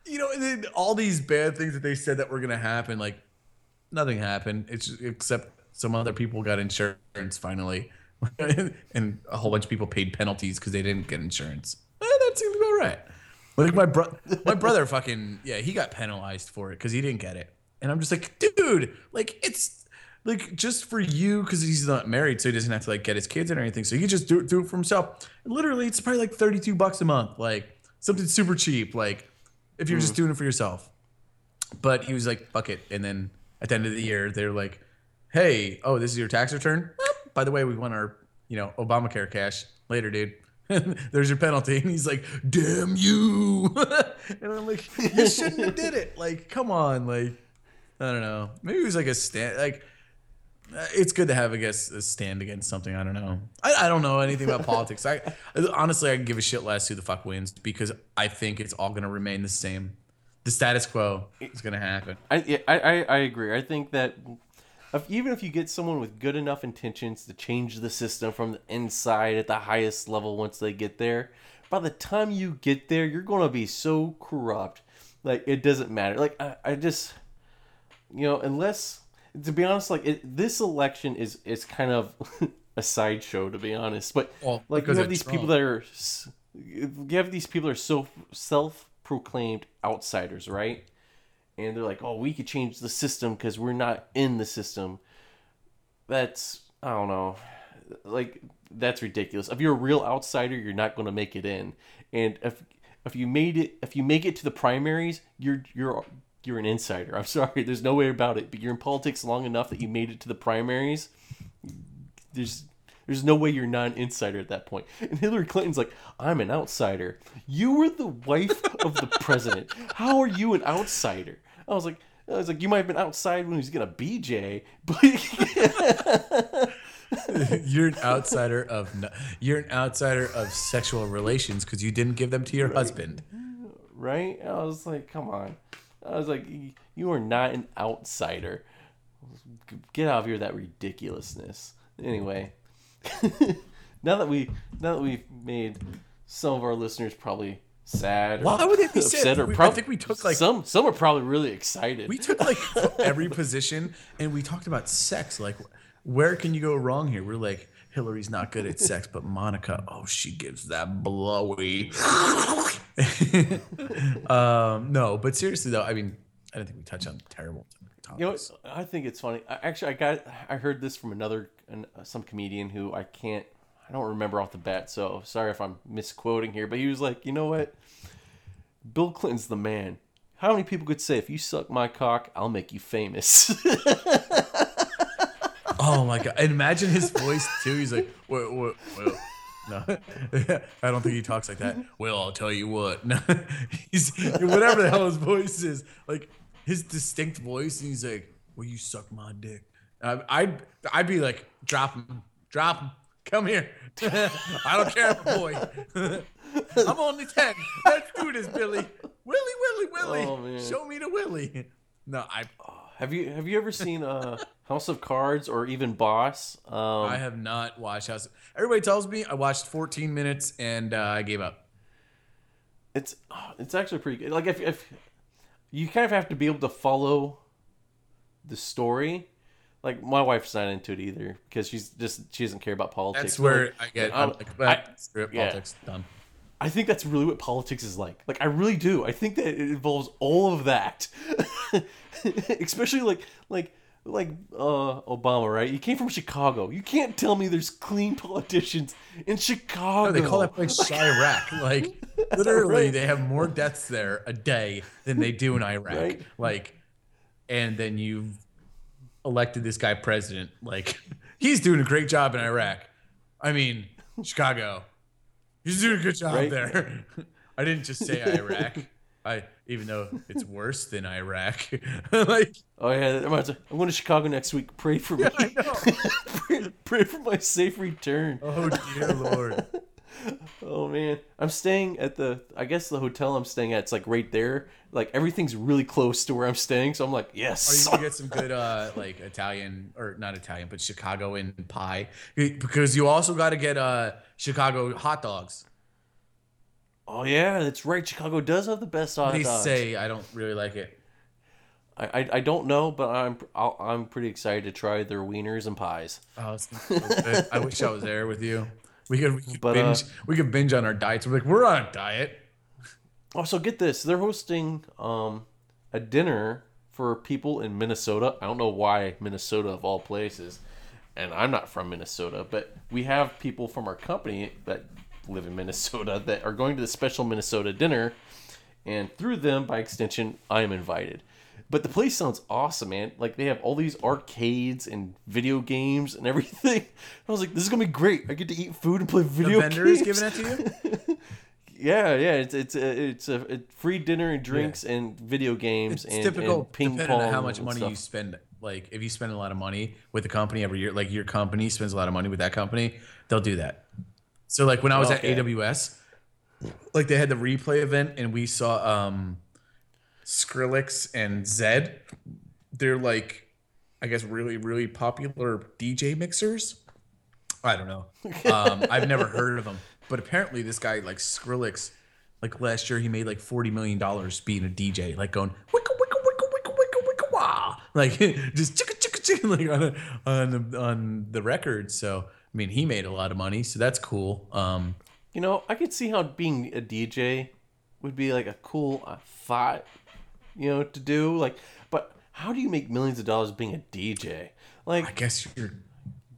you know, then all these bad things that they said that were gonna happen, like nothing happened. It's except some other people got insurance finally, *laughs* and a whole bunch of people paid penalties because they didn't get insurance. Eh, that seems about right. Like my bro, my brother, *laughs* fucking yeah, he got penalized for it because he didn't get it, and I'm just like, dude, like it's like just for you because he's not married, so he doesn't have to like get his kids or anything, so he can just do it, do it for himself. And literally, it's probably like 32 bucks a month, like something super cheap, like if you're just mm. doing it for yourself but he was like, fuck it. And then at the end of the year, they're like, hey, oh, this is your tax return? By the way, we want our, you know, Obamacare cash later, dude. *laughs* There's your penalty. And he's like, damn you. *laughs* and I'm like, you shouldn't have did it. Like, come on. Like, I don't know. Maybe it was like a stand. Like, Uh, it's good to have, I guess, a stand against something. I don't know. I, I don't know anything about *laughs* politics. I honestly, I can give a shit less who the fuck wins because I think it's all going to remain the same. The status quo is going to happen. I, yeah, I, I, I agree. I think that if, even if you get someone with good enough intentions to change the system from the inside at the highest level once they get there, by the time you get there, you're going to be so corrupt. Like, it doesn't matter. Like, I, I just, you know, unless, to be honest, like, it, this election is, is kind of *laughs* a sideshow, to be honest. But, Well, like, you have these people that are, you have these people that are so self proclaimed outsiders, right? and they're like, "Oh, we could change the system because we're not in the system." That's I don't know, like that's ridiculous. If you're a real outsider, you're not going to make it in, and if if you made it, if you make it to the primaries, you're you're you're an insider. *laughs* I'm sorry, there's no way about it. But you're in politics long enough that you made it to the primaries. There's there's no way you're not an insider at that point. And Hillary Clinton's like, I'm an outsider. You were the wife of the president. How are you an outsider? I was like, I was like, you might have been outside when he was gonna BJ, but *laughs* *laughs* you're an outsider of you're an outsider of sexual relations because you didn't give them to your husband. right? I was like, come on. I was like, you are not an outsider. Get out of here that ridiculousness. Anyway, *laughs* now that we now that we've made some of our listeners probably sad, or Why would they be sad? or We- I think we took, like- some some are probably really excited. We took like *laughs* every position and we talked about sex. Like, where can you go wrong here? We're like, Hillary's not good at sex, but Monica, oh, she gives that blowy. *laughs* *laughs* um, no, but seriously though, I mean, I don't think we touch on terrible topics. You know. I think it's funny. I, actually, I got I heard this from another an, some comedian who I can't I don't remember off the bat. So sorry if I'm misquoting here, but he was like, you know what? Bill Clinton's the man. How many people could say if you suck my cock, I'll make you famous? *laughs* Oh my god! And imagine his voice too. He's like, well, well, well. No, *laughs* I don't think he talks like that. Well, I'll tell you what. *laughs* No, he's whatever the hell his voice is, like his distinct voice, and he's like, "Will you suck my dick?" I, I'd I'd be like, "Drop him, drop him, come here." *laughs* I don't care, boy. I'm only 10. Let's do this, Billy. Willie, Willie, Willie. Oh. Show me the Willie. No, I Have you have you ever seen uh, House of Cards or even Boss? Um, I have not watched House. Of, Everybody tells me I watched 14 minutes and uh, I gave up. it's *sighs* it's actually pretty good. Like if if you kind of have to be able to follow the story. Like my wife's not into it either because she's just she doesn't care about politics. That's where like, I get. I'm like, but screw it, yeah. politics done. I think that's really what politics is like. Like I really do. I think that it involves all of that. *laughs* Especially like like like uh Obama, right? He came from Chicago. You can't tell me there's clean *laughs* politicians in Chicago. No, they call that place Chiraq. Like *laughs* literally, Right. they have more deaths there a day than they do in Iraq. Right. Like, and then you've elected this guy president. Like, *laughs* he's doing a great job in Iraq. I mean, Chicago, he's doing a good job Right. there. I didn't just say Iraq. I even though it's worse than Iraq. *laughs* like, Oh yeah, I'm, going to Chicago next week. Pray for me. *laughs* I know. *laughs* pray, pray for my safe return. oh dear lord. Oh man, I'm staying at the. I guess the hotel I'm staying at. It's like right there. Like everything's really close to where I'm staying. So I'm like, yes. Are you gonna get some good uh like Italian or not Italian, but Chicagoan pie? Because you also got to get uh Chicago hot dogs. Oh yeah, that's right. Chicago does have the best hot They dogs. say I don't really like it. I, I, I don't know, but I'm I'll, I'm pretty excited to try their wieners and pies. Oh, it's so good. I wish I was there with you. We could, we could But, uh, binge. we could binge on our diets. We're like, we're on a diet. Also, get this: they're hosting um a dinner for people in Minnesota. I don't know why Minnesota of all places, and I'm not from Minnesota, but we have people from our company that live in Minnesota that are going to the special Minnesota dinner, and through them, by extension, I am invited. But the place sounds awesome, man. Like they have all these arcades and video games and everything. *laughs* I was like, this is gonna be great. I get to eat food and play video games. The vendor is giving it to you. *laughs* Yeah, yeah, it's it's a, it's uh, a, a free dinner and drinks and video games It's and, typical. and ping depending pong. on how much money stuff. you spend. Like if you spend a lot of money with a company every year, like your company spends a lot of money with that company, they'll do that. So like when I was Okay. at AWS, like they had the replay event and we saw um Skrillex and Zedd. They're like I guess really, really popular DJ mixers. I don't know. Um, *laughs* I've never heard of them, but apparently this guy like Skrillex, like last year he made like forty million dollars being a DJ, like going wicka wicka wicka wicka wicka wicka wah, *laughs* like *laughs* just chicka chicka chicka like on a, on the, on the record. So I mean, he made a lot of money, so that's cool. Um, You know, I could see how being a DJ would be like a cool uh, thought, you know, to do. Like, but how do you make millions of dollars being a DJ? Like, I guess you're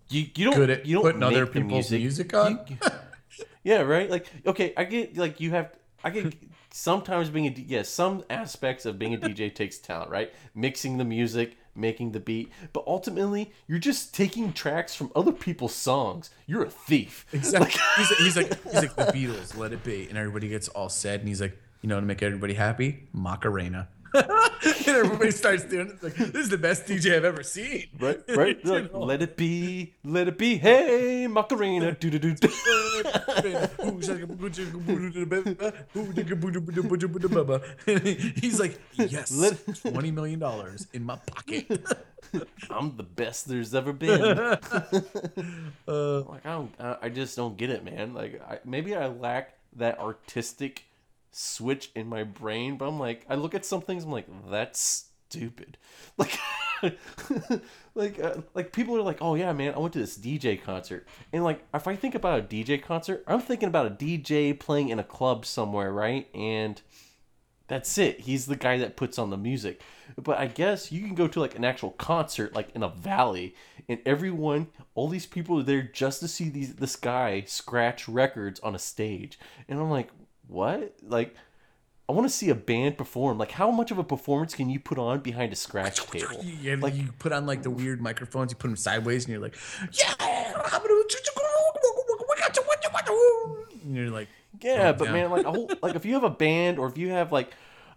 you, you don't good at you don't putting other people's music on? You- *laughs* yeah, right. Like, okay, I get like you have. I get *laughs* sometimes being a yes, some aspects of being a DJ takes talent, right? Mixing the music, making the beat, but ultimately you're just taking tracks from other people's songs. You're a thief. Exactly. he's, he's like he's like *laughs* the Beatles, let it be, and everybody gets all sad, and he's like, you know, to make everybody happy, Macarena. *laughs* and everybody starts doing it. It's like this is the best DJ I've ever seen. Right, *laughs* right. Like, let it be, let it be. Hey, Macarena. Do do do. He's like, yes, Let- twenty million dollars in my pocket. *laughs* I'm the best there's ever been. Uh, like I don't, I just don't get it, man. Like I, maybe I lack that artistic switch in my brain, but I'm like, I look at some things, I'm like, that's stupid. *laughs* Like, *laughs* like, uh, like people are like, oh yeah, man, I went to this DJ concert, and like, if I think about a DJ concert, I'm thinking about a DJ playing in a club somewhere, right? And that's it. He's the guy that puts on the music. But I guess you can go to like an actual concert, like in a valley, and everyone, all these people are there just to see these this guy scratch records on a stage. And I'm like, what? Like, I want to see a band perform. Like, how much of a performance can you put on behind a scratch table? Yeah, like you put on like the weird microphones, you put them sideways, and you're like, yeah, and you're like, Yeah, but yeah. man, like a whole, like if you have a band or if you have like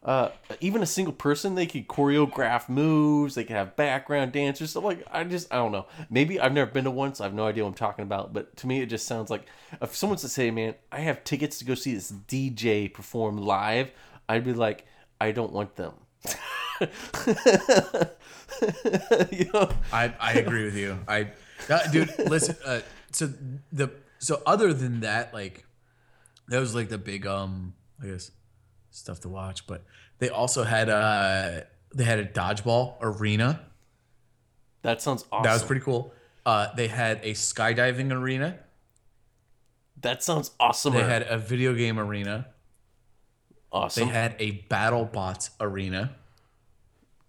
uh, even a single person, they could choreograph moves. They could have background dancers. So like, I just, I don't know. Maybe I've never been to one, so I have no idea what I'm talking about. But to me, it just sounds like if someone's to say, "Man, I have tickets to go see this DJ perform live," I'd be like, I don't want them. *laughs* you know? I, I agree with you. I, uh, dude, listen. Uh, so the so other than that, like that was like the big um, I guess stuff to watch. But they also had uh they had a dodgeball arena. That sounds awesome. That was pretty cool. Uh, they had a skydiving arena. That sounds awesome. They had a video game arena. awesome. They had a battle bots arena.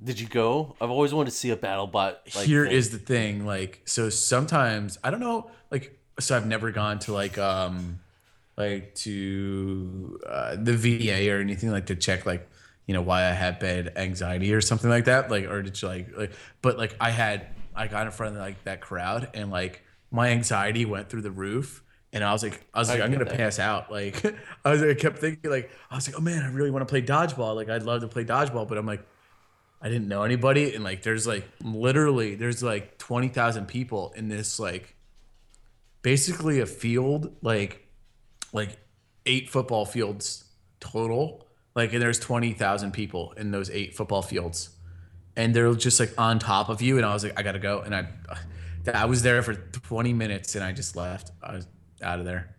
Did you go? I've always wanted to see a battle bot. Like, Here thing. is the thing, like so sometimes I don't know, like so I've never gone to like um like to uh, the VA or anything like to check like you know why I had bad anxiety or something like that, like or did you like like but like I had I got in front of like that crowd and like my anxiety went through the roof. And I was like, I was like, I I'm gonna that. pass out. Like, *laughs* I was, like, I kept thinking, like, I was like, oh man, I really want to play dodgeball. Like, I'd love to play dodgeball, but I'm like, I didn't know anybody, and like there's like literally there's like twenty thousand people in this like basically a field like like eight football fields total. Like and there's twenty thousand people in those eight football fields, and they're just like on top of you. And I was like, I gotta go, and I I was there for twenty minutes, and I just left. I was out of there.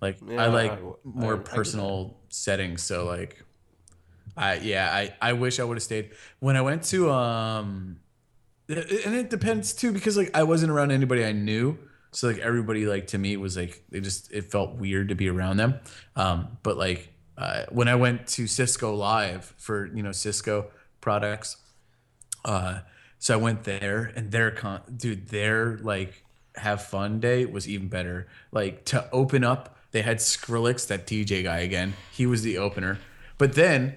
Like Yeah, I like I- more I- I personal settings, so like I yeah, I I wish I would have stayed. When I went to um and it depends too because like I wasn't around anybody I knew. So like everybody like to me was like it just it felt weird to be around them. Um but like uh, when I went to Cisco Live for, you know, Cisco products uh so I went there and their con dude their like have fun day was even better. Like to open up, they had Skrillex, that DJ guy again. He was the opener. But then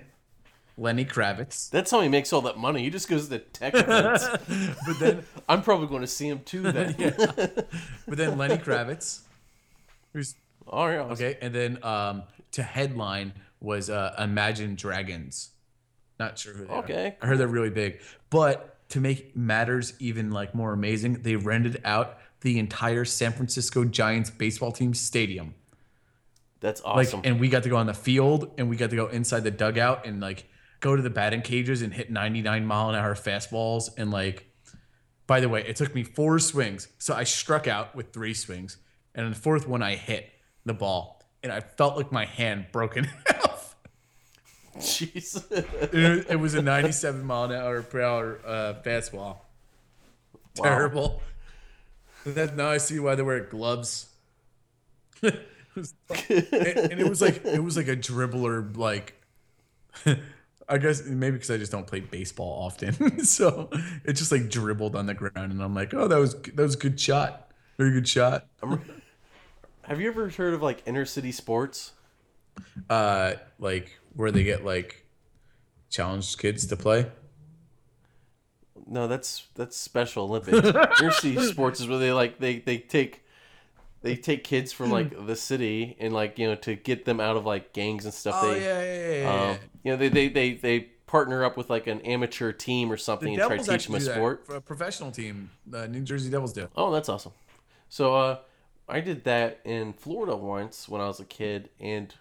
Lenny Kravitz. That's how he makes all that money. He just goes to the tech events. *laughs* But then *laughs* I'm probably going to see him too. Then. *laughs* but then Lenny Kravitz. Who's All right. okay, and then um to headline was uh Imagine Dragons. Not sure who they Okay, are. I heard they're really big. But to make matters even like more amazing, they rented out the entire San Francisco Giants baseball team stadium. That's awesome. Like awesome. and we got to go on the field and we got to go inside the dugout and like go to the batting cages and hit 99 mile an hour fastballs and like by the way, it took me four swings. So I struck out with three swings. And on the fourth one I hit the ball and I felt like my hand broken off. *laughs* Jeez. It, it was a 97 mile an hour per hour uh, fastball. Terrible. That, now I see why they wear gloves. *laughs* And, and it was like it was like a dribbler like *laughs* I guess maybe because I just don't play baseball often, *laughs* so it just like dribbled on the ground, and I'm like, oh, that was that was a good shot, very good shot. Have you ever heard of like inner city sports? Uh, like where they get like challenged kids to play. No, that's that's Special Olympics. inner city sports is where they like they they take they take kids from like the city and like you know to get them out of like gangs and stuff. Oh they, yeah, yeah, yeah. yeah, um, you know they, they they they partner up with like an amateur team or something and try to teach them a sport. A professional team, the New Jersey Devils do. Oh, that's awesome. So uh, I did that in Florida once when I was a kid, and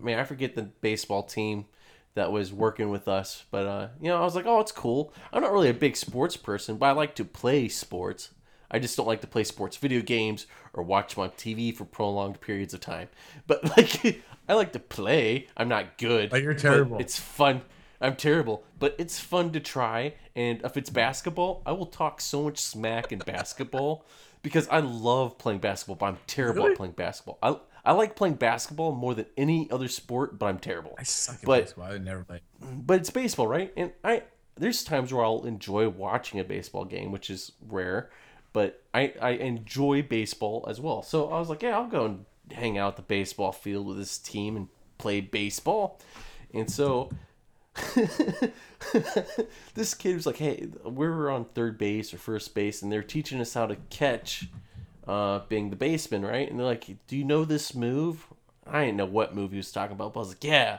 man, I forget the baseball team that was working with us, but uh, you know, I was like, oh, it's cool. I'm not really a big sports person, but I like to play sports. I just don't like to play sports video games or watch them on TV for prolonged periods of time. But *laughs* like, I like to play. I'm not good. Like, you're but terrible. It's fun. I'm terrible, but it's fun to try. And if it's basketball, I will talk so much smack in basketball *laughs* because I love playing basketball, but I'm terrible Really? at playing basketball. I, I like playing basketball more than any other sport, but I'm terrible. I suck at But- baseball. I never play. But it's baseball, right? And I there's times where I'll enjoy watching a baseball game, which is rare, but I I enjoy baseball as well. So I was like, yeah, I'll go and hang out at the baseball field with this team and play baseball. And so *laughs* this kid was like, "Hey, we were on third base or first base, and they're teaching us how to catch, uh, being the baseman, right?" And they're like, "Do you know this move?" I didn't know what move he was talking about, but I was like, "Yeah,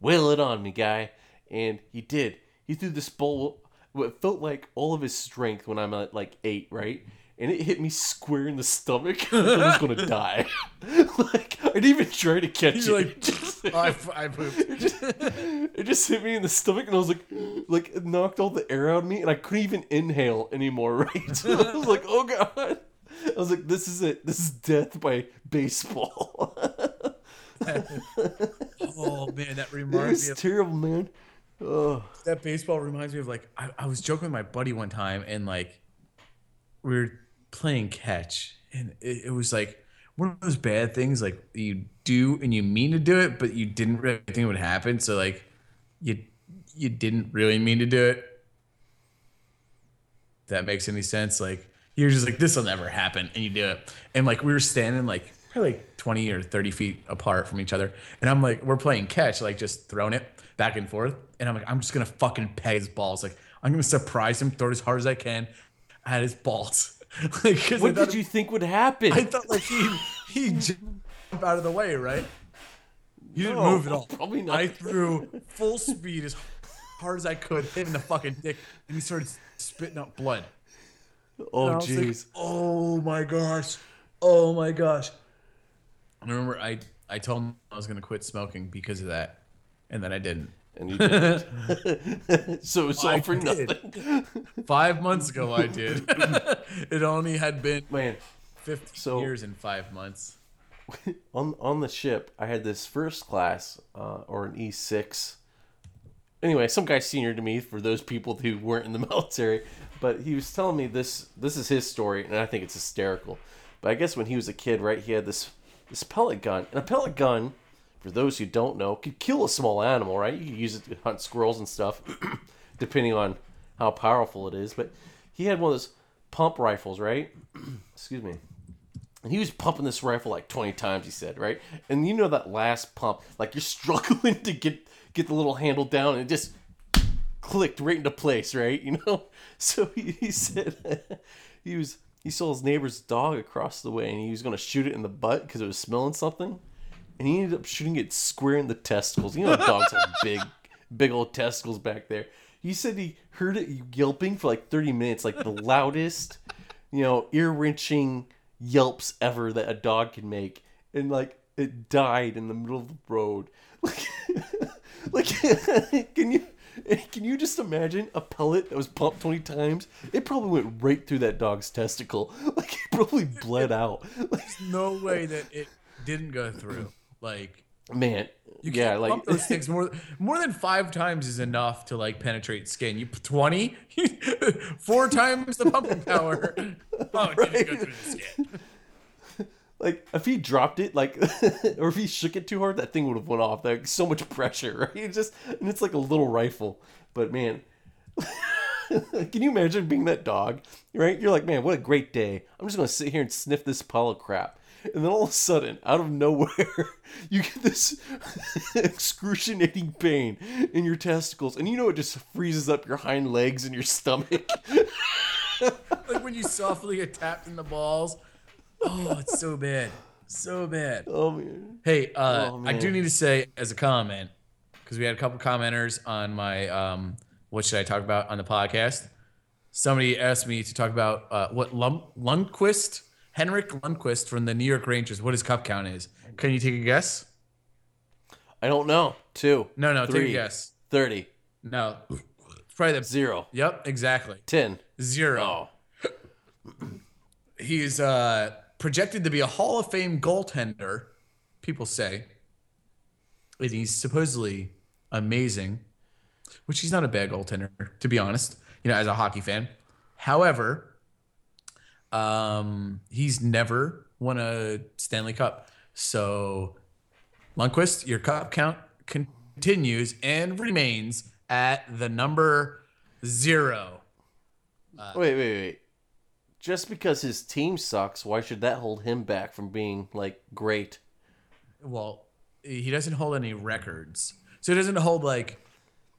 wail it on me, guy. And he did. He threw this ball, what felt like all of his strength when I'm at like eight, right? And it hit me square in the stomach. *laughs* I was gonna die. *laughs* like I didn't even try to catch You're it. like, *laughs* It just- I, I pooped. it just hit me in the stomach, and I was like, like it knocked all the air out of me, and I couldn't even inhale anymore. Right? So I was like, oh god. I was like, this is it. This is death by baseball. Oh man, that it reminds me of terrible, man. Oh, that baseball reminds me of like I, I was joking with my buddy one time and like we were playing catch and it, it was like one of those bad things like you do and you mean to do it but you didn't really think it would happen. So like you you didn't really mean to do it. If that makes any sense? Like you're just like this will never happen and you do it. And like we were standing like probably like 20 or 30 feet apart from each other and i'm like we're playing catch like just throwing it back and forth and i'm like i'm just gonna fucking peg his balls like i'm gonna surprise him throw it as hard as i can at his balls *laughs* like what did you think would happen? I thought like he he *laughs* jumped out of the way, right? You didn't move at all. probably not. I threw full speed as hard as I could, hit him in the fucking dick, and he started spitting up blood. oh, was like, jeez. oh my gosh. Oh my gosh. I remember I I told him I was gonna quit smoking because of that, and then I didn't. And you did. *laughs* so it's all I for did. nothing, Five months *laughs* ago, I did. *laughs* it only had been man. 15 So- years in five months. on on the ship, I had this first class uh, or an E six. Anyway, some guy senior to me for those people who weren't in the military, but he was telling me this. This is his story, and I think it's hysterical. But I guess when he was a kid, right, he had this this pellet gun, and a pellet gun, for those who don't know, could kill a small animal, right? You could use it to hunt squirrels and stuff, *clears throat* depending on how powerful it is. But he had one of those pump rifles, right? *clears throat* Excuse me. And he was pumping this rifle like 20 times, he said, right? And you know that last pump, like you're *laughs* struggling to get get the little handle down and it just clicked right into place, right? You know? *laughs* So he, he said *laughs* he was he saw his neighbor's dog across the way and he was gonna shoot it in the butt because it was smelling something. And he ended up shooting it square in the testicles. You know dogs have *laughs* big big old testicles back there. He said he heard it yelping for like 30 minutes, like the loudest, you know, ear wrenching yelps ever that a dog can make. And like it died in the middle of the road. *laughs* Like, like *laughs* can you can you just imagine a pellet that was pumped 20 times? It probably went right through that dog's testicle. Like it probably bled out. Like No way that it didn't go through. Like man, You yeah, like pump those things more more than five times is enough to like penetrate skin. You twenty, *laughs* four times the pumping power. *laughs* Oh, it didn't go through the skin. *laughs* like if he dropped it like or if he shook it too hard that thing would have went off. Like so much pressure right? It just and it's like a little rifle. But man can you imagine being that dog right? You're like man what a great day. I'm just gonna sit here and sniff this pile of crap *laughs* and then all of a sudden out of nowhere *laughs* you get this *laughs* excruciating pain in your testicles and you know it just freezes up your hind legs and your stomach Like when you softly get tapped in the balls. Oh, it's so bad, so bad. oh man Hey, uh, Oh, I do need to say as a comment because we had a couple commenters on my um, what should I talk about on the podcast. Somebody asked me to talk about uh, what Lum- Lundqvist, Henrik Lundqvist from the New York Rangers, what his cup count is. Can you take a guess? i don't know two No, no, take a guess. 30 No, it's probably the zero Yep, exactly. 10 Zero. oh He's uh, projected to be a Hall of Fame goaltender, people say. And he's supposedly amazing, which he's not a bad goaltender, to be honest, you know, as a hockey fan. However, um, he's never won a Stanley Cup. So, Lundqvist, your cup count continues and remains at the number zero. Wait, wait, wait. Just because his team sucks, why should that hold him back from being like great? well, he doesn't hold any records. So he doesn't hold like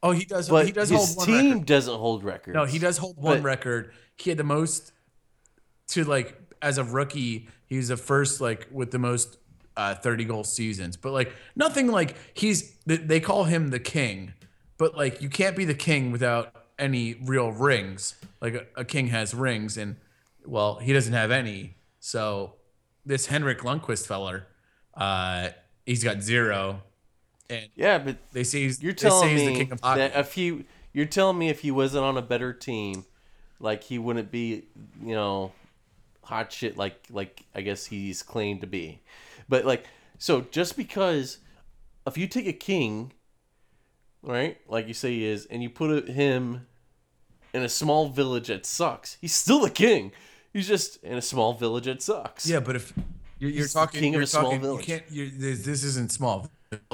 oh he does But he does his hold one team record. doesn't hold records. No, he does hold one But- record. He had the most to like as a rookie, he was the first like with the most uh, 30 goal seasons, but like nothing like he's they- call him the king, but like you can't be the king without any real rings. Like a, a king has rings, and well, he doesn't have any. So this Henrik Lundqvist feller, uh, he's got zero, and Yeah, but they say he's, you're telling he's me the king of hockey. that if he, you're telling me if he wasn't on a better team, like he wouldn't be, you know, hot shit like like I guess he's claimed to be. But like, so just because if you take a king, right, like you say he is, and you put him in a small village that sucks, he's still the king. He's just in a small village that sucks. Yeah, but if you're, you're talking, king you're a small village. you can't. You're, this, this isn't small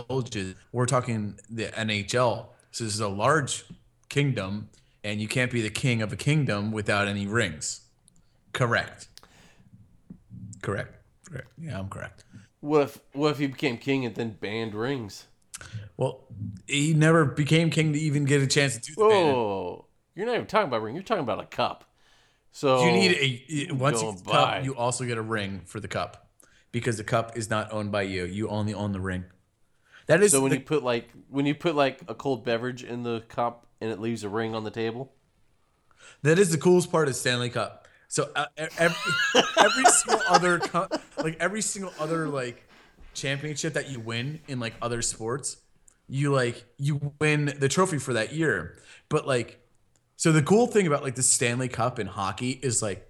villages. We're talking the NHL. So this is a large kingdom, and you can't be the king of a kingdom without any rings. Correct. Correct. Correct. Yeah, I'm correct. What if what if he became king and then banned rings? Well, he never became king to even get a chance to do the! You're not even talking about ring. You're talking about a cup. So You need a once you get cup, you also get a ring for the cup because the cup is not owned by you. You only own the ring. That is So when the- you put like when you put like a cold beverage in the cup and it leaves a ring on the table. That is the coolest part of Stanley Cup. So uh, every, every single other like every single other like championship that you win in like other sports, you like you win the trophy for that year. But like so the cool thing about like the Stanley Cup in hockey is like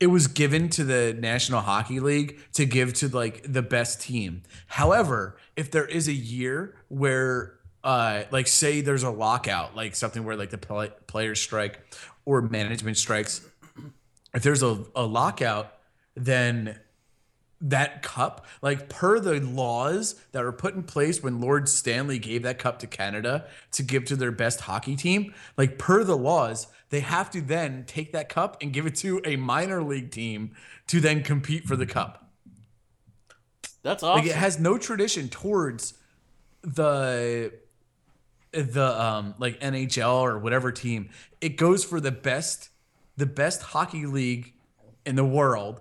it was given to the National Hockey League to give to like the best team. However, if there is a year where uh like say there's a lockout, like something where like the play- players strike or management strikes, if there's a, a lockout, then that cup, like per the laws that were put in place when Lord Stanley gave that cup to Canada to give to their best hockey team, like per the laws, they have to then take that cup and give it to a minor league team to then compete for the cup. That's awesome. Like it has no tradition towards the the um like NHL or whatever team. It goes for the best the best hockey league in the world.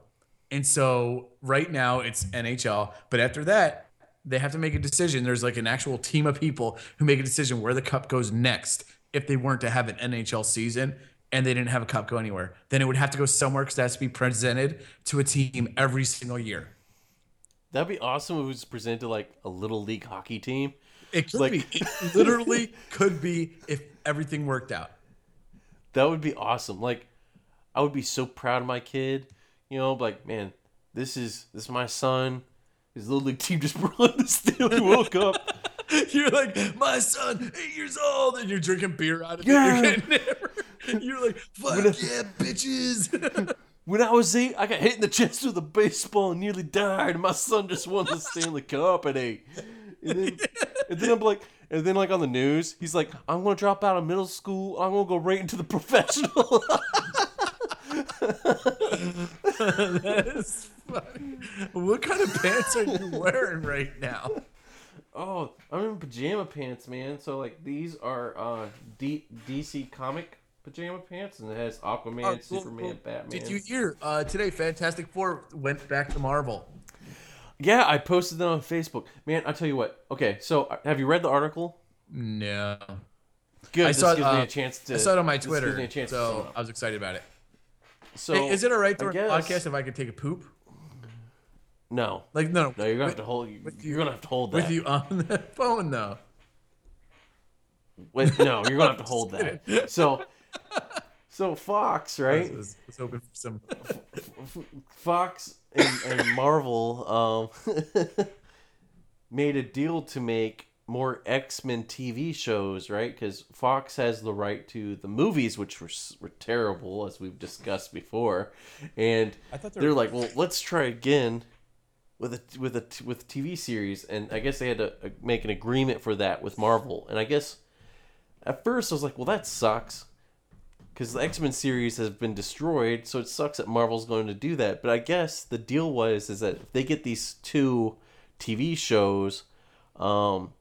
And so right now it's NHL, but after that they have to make a decision. There's like an actual team of people who make a decision where the cup goes next if they weren't to have an NHL season and they didn't have a cup go anywhere. Then it would have to go somewhere because it has to be presented to a team every single year. That'd be awesome if it was presented to like a little league hockey team. It could Like- be. *laughs* It literally could be if everything worked out. That would be awesome. Like, I would be so proud of my kid. You know, like, man, this is this is my son. His little league team just won the Stanley World Cup. You're like, my son, eight years old, and you're drinking beer out of Yeah. it. You're, *laughs* you're like, fuck yeah, bitches. *laughs* When I was eight, I got hit in the chest with a baseball and nearly died. And my son just won the Stanley Cup at eight. And then, and then I'm like, and then like on the news, he's like, I'm gonna drop out of middle school. I'm gonna go right into the professional. *laughs* That's funny. What kind of pants are you wearing right now? oh, I'm in pajama pants, man. So like these are uh D- DC comic pajama pants, and it has Aquaman, Oh, cool, Superman, cool. Batman. Did you hear uh, today? Fantastic Four went back to Marvel. Yeah, I posted that on Facebook. Man, I tell you what. Okay, so uh, have you read the article? No, Good. I this saw it. gives me uh, a chance to. I saw it on my this gives Twitter, me a chance so. I was excited about it. So Hey, is it all right I during the guess- podcast if I could take a poop? No, Like, no, no, you're gonna have to hold. You're gonna have to hold that. with you on the *laughs* phone though. Wait, no, you're gonna have to hold *laughs* that. So, so Fox, I right? was, was hoping for some. Fox and, and Marvel um, *laughs* made a deal to make more X Men TV shows, right? Because Fox has the right to the movies, which were, were terrible, as we've discussed before, and I thought they they're were- like, "Well, let's try again." With a with a with TV series, and I guess they had to uh, make an agreement for that with Marvel, and I guess at first I was like, "Well, that sucks," because the X Men series has been destroyed, so it sucks that Marvel's going to do that. But I guess the deal was is that if they get these two TV shows, um,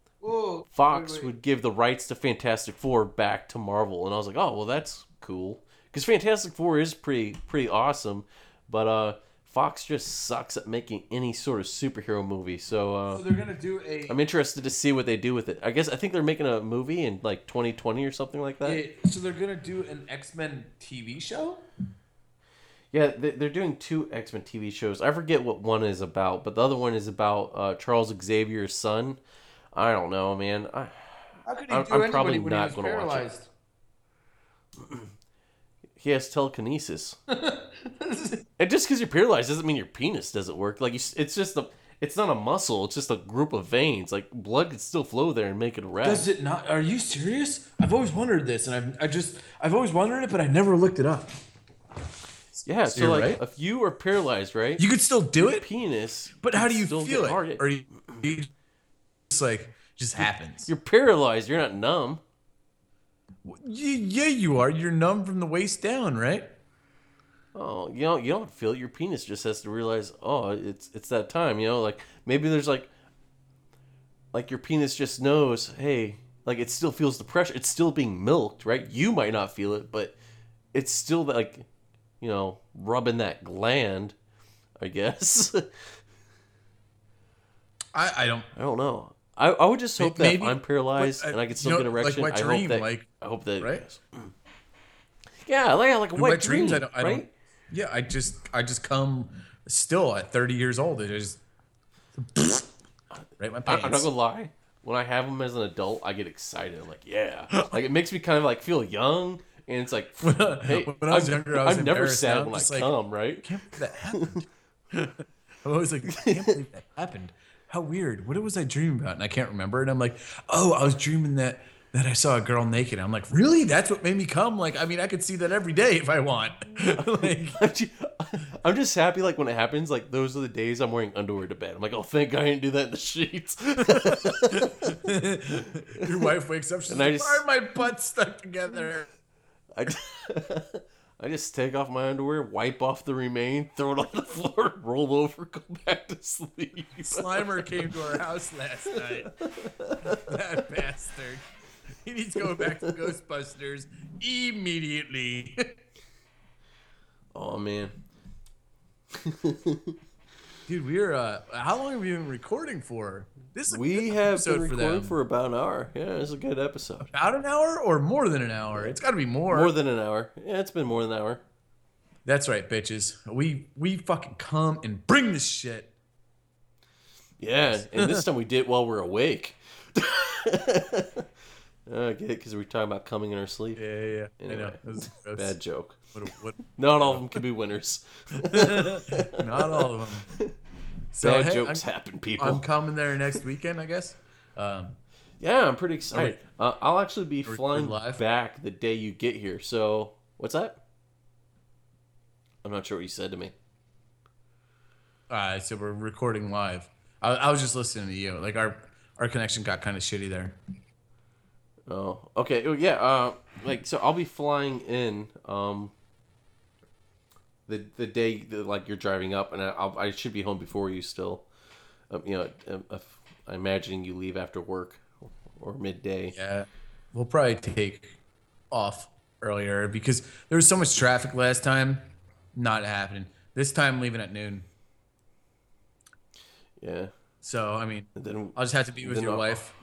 Fox would give the rights to Fantastic Four back to Marvel, and I was like, oh well, that's cool because Fantastic Four is pretty pretty awesome, but uh, Fox just sucks at making any sort of superhero movie. So uh, So they're gonna do a. I'm interested to see what they do with it. I guess I think they're making a movie in like 2020 or something like that. Yeah, so they're gonna do an X Men TV show. Yeah, they- they're doing two X Men TV shows. I forget what one is about, but the other one is about uh, Charles Xavier's son. I don't know, man. I, How could he I'm- do I'm anybody probably when he not was gonna watch it. paralyzed? *clears throat* he has telekinesis. *laughs* and just because you're paralyzed doesn't mean your penis doesn't work. Like you, it's just a, it's not a muscle. It's just a group of veins. Like blood could still flow there and make it erect. Does it not? Are you serious? I've always wondered this, and I've I just I've always wondered it, but I never looked it up. yeah. So You're like, right. if you are paralyzed, right? You could still do it, penis. but how do you still feel get it? hard. Or you, you just like just happens. You're paralyzed. You're not numb. Yeah, you are. You're numb from the waist down, right? Oh, you don't you don't feel it. Your penis just has to realize, oh, it's it's that time. You know, like maybe there's like, like your penis just knows, hey, like it still feels the pressure. It's still being milked, right? You might not feel it, but it's still like, you know, rubbing that gland. I guess *laughs* I, I don't. I don't know. I, I would just hope that if I'm paralyzed but, uh, and I can you still know, get erection. like my I hope that like- I hope that right? Yeah, like like In wet my dream, dreams, I don't. I right? don't. Yeah, I just I just come still at 30 years old. It is right my I, pants. *laughs* I'm not gonna lie. When I have them as an adult, I get excited. I'm like, yeah, like it makes me kind of like feel young, and it's like, *laughs* hey, when I was I'm, younger, I was I'm never sad when I like- come, right? can't believe that happened. *laughs* I'm always like, I can't believe that happened. How weird. What was I dreaming about? And I can't remember. And I'm like, oh, I was dreaming that that I saw a girl naked. I'm like, really? That's what made me come? Like, I mean, I could see that every day if I want. *laughs* like, *laughs* I'm ju- *laughs* I'm just happy like when it happens. Like those are the days I'm wearing underwear to bed. I'm like, oh, thank God I didn't do that in the sheets. your wife wakes up, she's And I like, just- why are my butts stuck together? I, I just take off my underwear, wipe off the remain, *laughs* throw it on the floor, roll over, go *laughs* back to sleep. Slimer came to our house last night. *laughs* that bastard. He needs to go back to Ghostbusters immediately. Oh man, Dude, we're uh how long have we been recording for? This is we have been for recording them. for about an hour. Yeah, it's a good episode. about an hour or more than an hour. It's got to be more. More than an hour. Yeah, it's been more than an hour. That's right, bitches. We we fucking come and bring this shit. Yeah, and this *laughs* time we did it while we're awake. *laughs* I get it because we're talking about coming in our sleep. Yeah, yeah, yeah. I know. Anyway, It was. Bad joke. What, what, *laughs* Not all of them can be winners. not all of them. So hey, jokes I'm, happen, people. I'm coming there next weekend, I guess. Um, yeah, I'm pretty excited. Uh, I'll actually be flying back the day you get here. So, what's that? I'm not sure what you said to me. uh, so we're recording live. I, I was just listening to you. Like our our connection got kind of shitty there. Oh, okay. Oh, yeah. Uh, like so, I'll be flying in. Um, the the day that like you're driving up, and I, I'll, I should be home before you still. Um, you know, um, if, I'm imagining you leave after work or midday. Yeah, we'll probably take off earlier because there was so much traffic last time. Not happening. This time, leaving at noon. Yeah. So I mean, then I'll just have to be with your I'll- wife.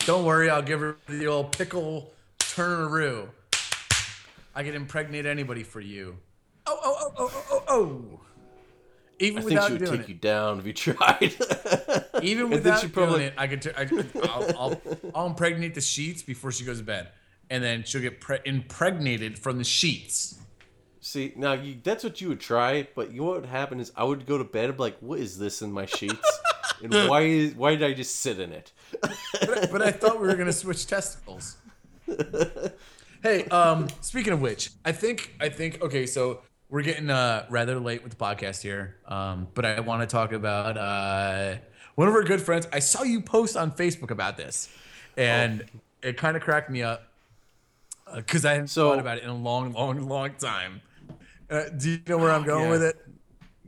Don't worry, I'll give her the old pickle turneroo. I can impregnate anybody for you. Oh, oh, oh, oh, oh, oh, oh. Even I think she would take it. you down if you tried. *laughs* Even without she probably- doing it, I could. T- I, I'll, I'll, I'll impregnate the sheets before she goes to bed, and then she'll get pre- impregnated from the sheets. See, now you, that's what you would try, but you know what would happen is I would go to bed and be like, "What is this in my sheets? and *laughs* why is why did I just sit in it?" But I thought we were gonna switch testicles. *laughs* Hey, um, speaking of which, I think I think okay, so we're getting uh rather late with the podcast here. Um, but I want to talk about uh one of our good friends. I saw you post on Facebook about this, and it kind of cracked me up because I hadn't So- thought about it in a long, long, long time. Uh, do you know where I'm going Yeah. with it?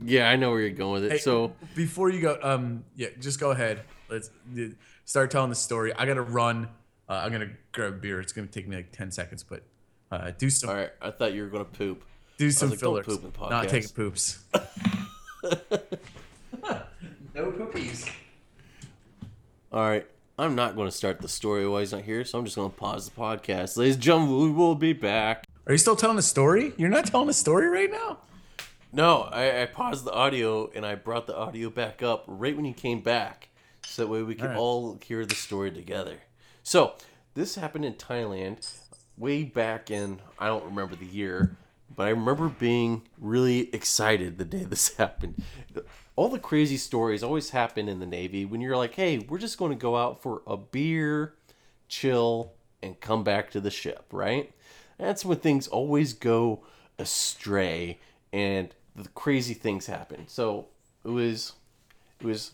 Yeah, I know where you're going with it. Hey, so before you go, um, yeah, just go ahead. Let's uh, start telling the story. I gotta run. Uh, I'm gonna grab a beer. It's gonna take me like ten seconds, but uh, do some all right, I thought you were gonna poop. Do some like, don't fillers. poop in the Not podcast. taking poops. *laughs* *laughs* No poopies. All right. I'm not going to start the story while he's not here, so I'm just going to pause the podcast. Ladies and gentlemen, we will be back. Are you still telling a story? You're not telling a story right now? No, I, I paused the audio and I brought the audio back up right when you came back, so that way we can All right. all hear the story together. So this happened in Thailand, way back in I don't remember the year, but I remember being really excited the day *laughs* this happened. All the crazy stories always happen in the Navy when you're like, "Hey, we're just going to go out for a beer, chill, and come back to the ship," right? That's when things always go astray and the crazy things happen. So it was, it was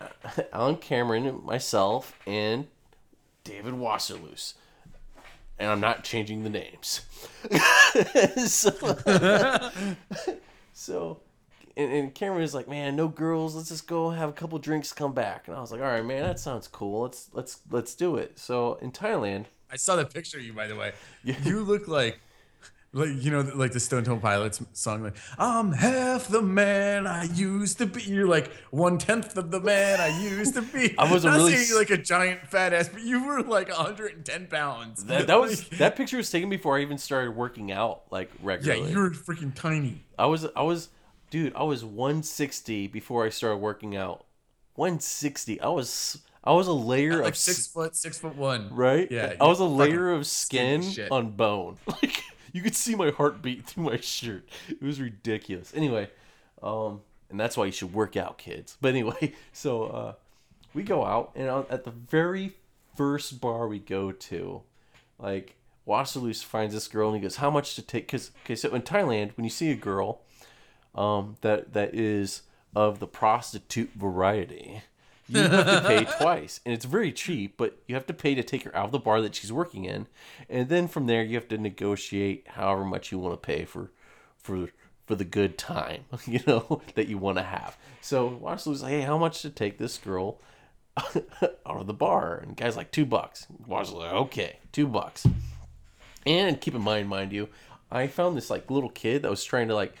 uh, *laughs* Alan Cameron, myself, and David Wasserloos. And I'm not changing the names. *laughs* so, *laughs* so and, and Cameron was like, "Man, no girls. Let's just go have a couple drinks, come back." And I was like, "All right, man, that sounds cool. Let's let's let's do it." So in Thailand, I saw the picture of you, by the way. You look like, like you know, like the Stone Temple Pilots song, like "I'm half the man I used to be." You're like one tenth of the man I used to be. *laughs* I wasn't Not really saying you're like a giant fat ass, but you were like 110 pounds. that, that was that picture was taken before I even started working out like regularly. yeah, you were freaking tiny. I was I was dude, I was 160 before I started working out. 160. I was I was a layer Like of six foot, six foot one. right? Yeah, I was a layer of skin on bone. *laughs* Like you could see my heartbeat through my shirt. It was ridiculous. Anyway, um and that's why you should work out, kids. But anyway, *laughs* so uh we go out and at the very first bar we go to, like Wasserloos finds this girl and he goes, "How much to take?" Because okay, so in Thailand, when you see a girl, um, that that is of the prostitute variety, you have to pay *laughs* twice, and it's very cheap. But you have to pay to take her out of the bar that she's working in, and then from there you have to negotiate however much you want to pay for, for for the good time, *laughs* you know, that you want to have. So Wasserloos like, "Hey, how much to take this girl?" *laughs* out of the bar and the guy's like two bucks Wasserloos like okay two bucks and keep in mind, mind you, I found this like little kid that was trying to like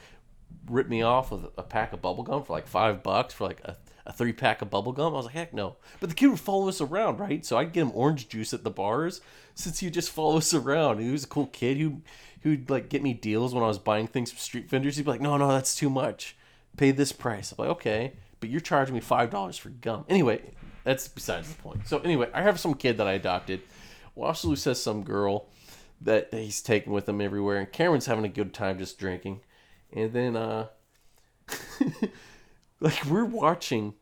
rip me off with a pack of bubble gum for like five bucks for like a, a three pack of bubble gum. I was like, heck no. But the kid would follow us around, right? So I'd get him orange juice at the bars since he'd just follow us around. He was a cool kid who who'd like get me deals when I was buying things from street vendors. He'd be like, no, no, that's too much. Pay this price. I'm like, okay, but you're charging me five dollars for gum. Anyway, that's besides the point. So anyway, I have some kid that I adopted. Wasserloo says some girl that he's taking with him everywhere, and Cameron's having a good time just drinking. And then, uh, *laughs* like we're watching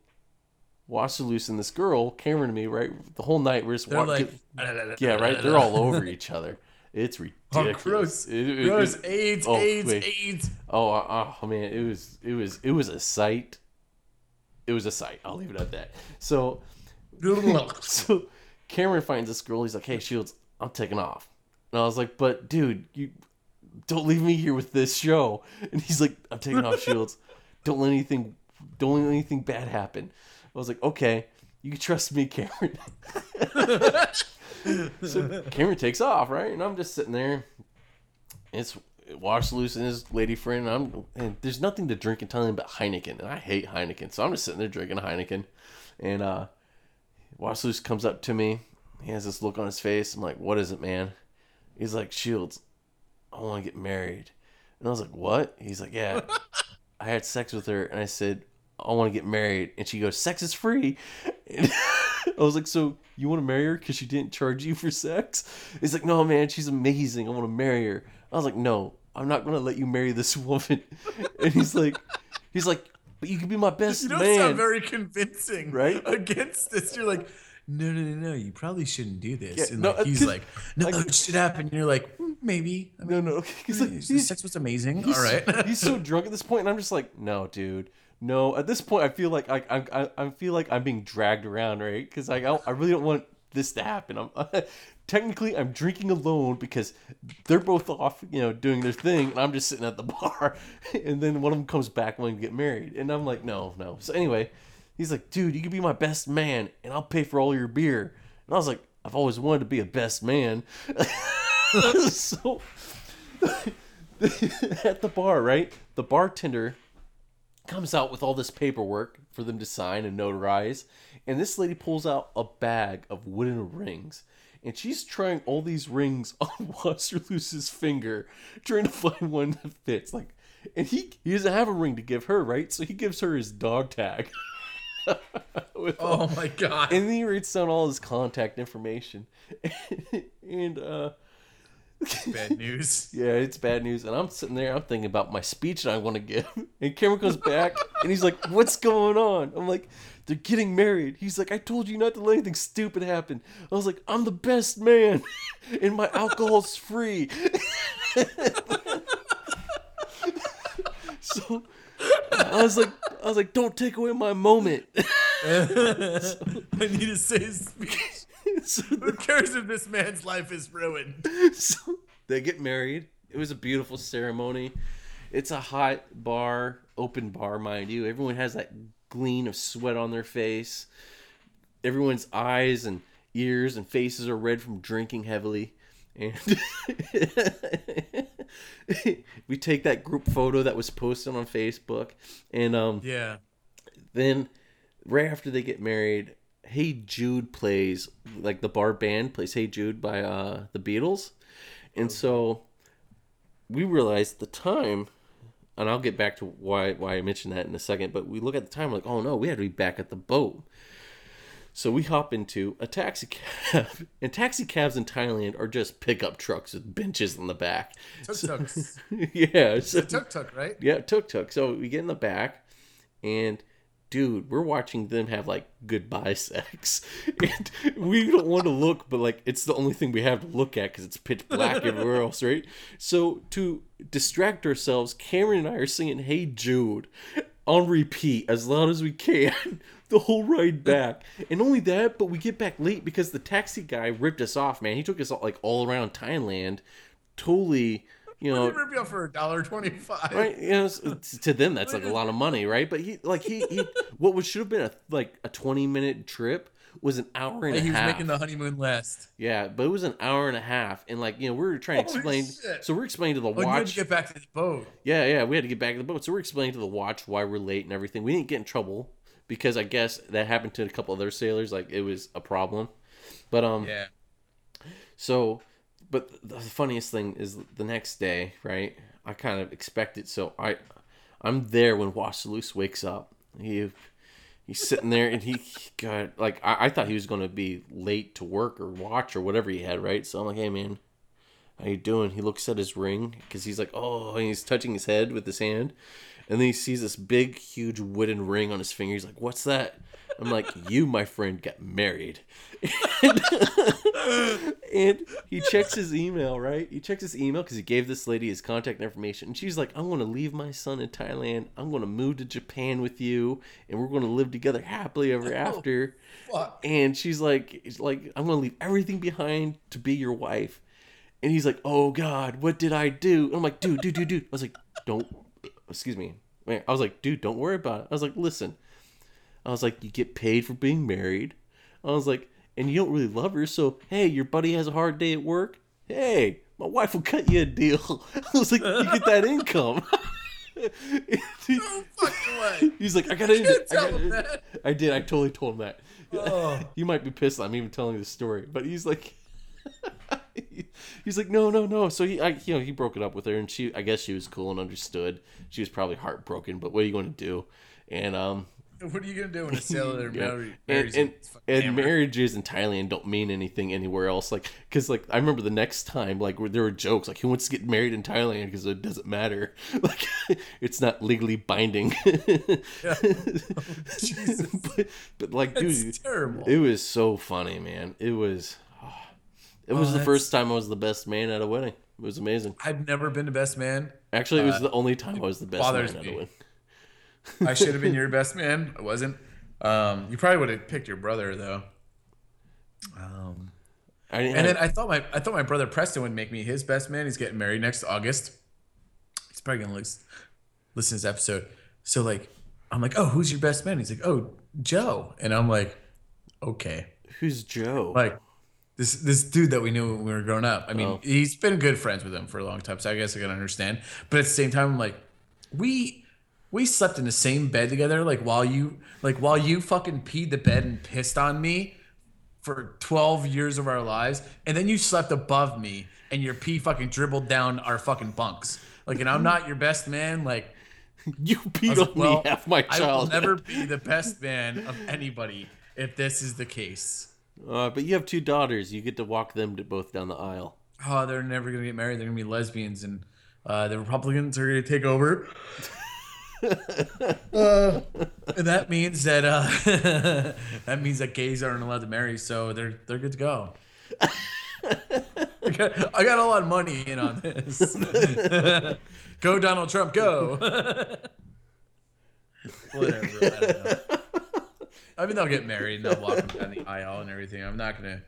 Wasserloos and this girl, Cameron and me, right? The whole night we're just They're watching. like, yeah, right. They're all over each *laughs* other. It's Oh, ridiculous. gross. It- it- gross. it- AIDS, oh, AIDS, wait. AIDS. Oh, uh, oh man, it was it was it was a sight. It was a sight. I'll leave it at that. So *laughs* *laughs* so Cameron finds this girl. He's like, "Hey, Shields, I'm taking off." And I was like, "But dude, you don't leave me here with this show." And he's like, "I'm taking off, Shields. Don't let anything, don't let anything bad happen." I was like, "Okay, you can trust me, Cameron." *laughs* so Cameron takes off, right? And I'm just sitting there. It's Wasserloos and his lady friend. And I'm and there's nothing to drink in Thailand but Heineken, and I hate Heineken. So I'm just sitting there drinking Heineken, and uh, Wasserloos comes up to me. He has this look on his face. I'm like, "What is it, man?" He's like, "Shields, I want to get married." And I was like, "What?" He's like, "Yeah, I had sex with her, and I said I want to get married." And she goes, "Sex is free." And *laughs* I was like, "So you want to marry her because she didn't charge you for sex?" He's like, "No, man, she's amazing. I want to marry her." I was like, "No, I'm not gonna let you marry this *laughs* woman." And he's like, "He's like, but you can be my best You don't man." sound very convincing, Right? Against this, you're like, no, no, no, no. You probably shouldn't do this. Yeah, and no, like, he's 'cause- like, no, like- it should happen. And you're like, "Hmm, maybe. I mean, no, no, he's like, he's, sex was amazing. he's, All right. he's so *laughs* drunk at this point, and I'm just like, no, dude, no. At this point, I feel like I, I, I, feel like I'm being dragged around, right? Because I, I really don't want this to happen. I'm *laughs* technically I'm drinking alone because they're both off, you know, doing their thing, and I'm just sitting at the *laughs* bar. And then one of them comes back wanting to get married, and I'm like, no, no. So anyway, he's like, dude, you can be my best man, and I'll pay for all your beer. And I was like, I've always wanted to be a best man. *laughs* so at the bar, right? The bartender comes out with all this paperwork for them to sign and notarize. And this lady pulls out a bag of wooden rings. And she's trying all these rings *laughs* on Wasserloos's finger, trying to find one that fits. Like, and he he doesn't have a ring to give her, right? So he gives her his dog tag. *laughs* With all- Oh my god. and then he writes down all his contact information. *laughs* and uh Bad news. *laughs* yeah, it's bad news. And I'm sitting there, I'm thinking about my speech that I want to give. *laughs* And Cameron comes back and he's like, What's going on? I'm like, They're getting married. He's like, I told you not to let anything stupid happen. I was like, I'm the best man *laughs* and my alcohol's free. so I was like I was like, Don't take away my moment. I need to say his speech. *laughs* so Who cares if this man's life is ruined? so they get married. It was a beautiful ceremony. It's a hot bar, open bar, mind you. Everyone has that gleam of sweat on their face. Everyone's eyes and ears and faces are red from drinking heavily. And *laughs* we take that group photo that was posted on Facebook, and um, Yeah. then right after they get married hey jude plays like the bar band plays hey jude by uh the beatles and so we realized the time and i'll get back to why why i mentioned that in a second but we look at the time like oh no we had to be back at the boat so we hop into a taxi cab *laughs* and taxi cabs in thailand are just pickup trucks with benches in the back Tuk tuks. *laughs* yeah so, Tuk tuk, right? yeah, tuk tuk. So we get in the back, and dude, we're watching them have like goodbye *laughs* sex, and we don't want to look, but like it's the only thing we have to look at because it's pitch black *laughs* everywhere else, right? So to distract ourselves, Cameron and I are singing "Hey Jude" on repeat as loud as we can. *laughs* The whole ride back, and only that, but we get back late because the taxi guy ripped us off. Man, he took us all, like all around Thailand, totally, you know, They rip you off for a dollar twenty-five. right you know to them that's like a *laughs* lot of money right but he like he, he what would should have been a like a 20 minute trip was an hour and He a was half making the honeymoon last. yeah but it was an hour and a half and like you know we were trying to explain shit. so we're explaining to the Oh, watch to get back to the boat. yeah yeah we had to get back to the boat so we're explaining to the watch why we're late and everything we didn't get in trouble because i guess that happened to a couple other sailors like it was a problem but um Yeah. so, but the funniest thing is the next day, right? I kind of expect it. So I, I'm there when Wasserloos wakes up. He, he's sitting there and he got like I, I thought he was gonna be late to work or watch or whatever he had, right? So I'm like, hey man, how you doing? He looks at his ring because he's like, oh, and he's touching his head with his hand, and then he sees this big, huge wooden ring on his finger. He's like, what's that? I'm like, you, my friend, got married. *laughs* and he checks his email, right? He checks his email because he gave this lady his contact information. And she's like, I'm going to leave my son in Thailand. I'm going to move to Japan with you. And we're going to live together happily ever oh, after. Fuck. And she's like, like I'm going to leave everything behind to be your wife. And he's like, oh, God, what did I do? And I'm like, dude, dude, dude, dude. I was like, don't, excuse me. I was like, dude, don't worry about it. I was like, listen. I was like, you get paid for being married. I was like, and you don't really love her, so hey, your buddy has a hard day at work. Hey, my wife will cut you a deal. *laughs* I was like, you get that income. No fucking way. He's like, I got to. I, gotta- I did. I totally told him that. Oh. *laughs* You might be pissed. I'm even telling the story, but he's like, *laughs* he's like, no, no, no. So he, I, you know, he broke it up with her, and she, I guess, she was cool and understood. She was probably heartbroken, but what are you going to do? And um, What are you gonna do when a *laughs* sailor Yeah. marries and and, and marriages in Thailand don't mean anything anywhere else. Like, cause like I remember the next time, like where there were jokes like, "Who wants to get married in Thailand?" Because it doesn't matter. *laughs* Like, *laughs* it's not legally binding. Oh, but, but like, It's dude, terrible. it was so funny, man. It was. *sighs* It was Oh, the first time I was the best man at a wedding. It was amazing. I've never been the best man. Actually, it was uh, the only time I was the best man at a wedding. *laughs* I should have been your best man. I wasn't. Um, you probably would have picked your brother though. Um, I and have- then I thought my I thought my brother Preston would make me his best man. He's getting married next August. He's probably gonna listen, listen to this episode. So like, I'm like, oh, who's your best man? He's like, oh, Joe, and I'm like, okay, who's Joe? like this this dude that we knew when we were growing up. I mean, Oh. he's been good friends with him for a long time, so I guess I can understand. But at the same time, I'm like, we we slept in the same bed together. Like while you, like while you fucking peed the bed and pissed on me for 12 years of our lives, and then you slept above me and your pee fucking dribbled down our fucking bunks. Like, and I'm not your best man. Like, *laughs* You peed was on like, well, me half my child. I will never be the *laughs* best man of anybody if this is the case. Uh, but you have two daughters. You get to walk them to both down the aisle. oh, they're never gonna get married. They're gonna be lesbians, and uh, the Republicans are gonna take over. *laughs* uh, and that means that uh, *laughs* that means that gays aren't allowed to marry, so they're they're good to go. I, got, I got a lot of money in on this. *laughs* go Donald Trump, go. *laughs* Whatever. I don't know. I mean, they'll get married and they'll walk them down the aisle and everything. I'm not gonna,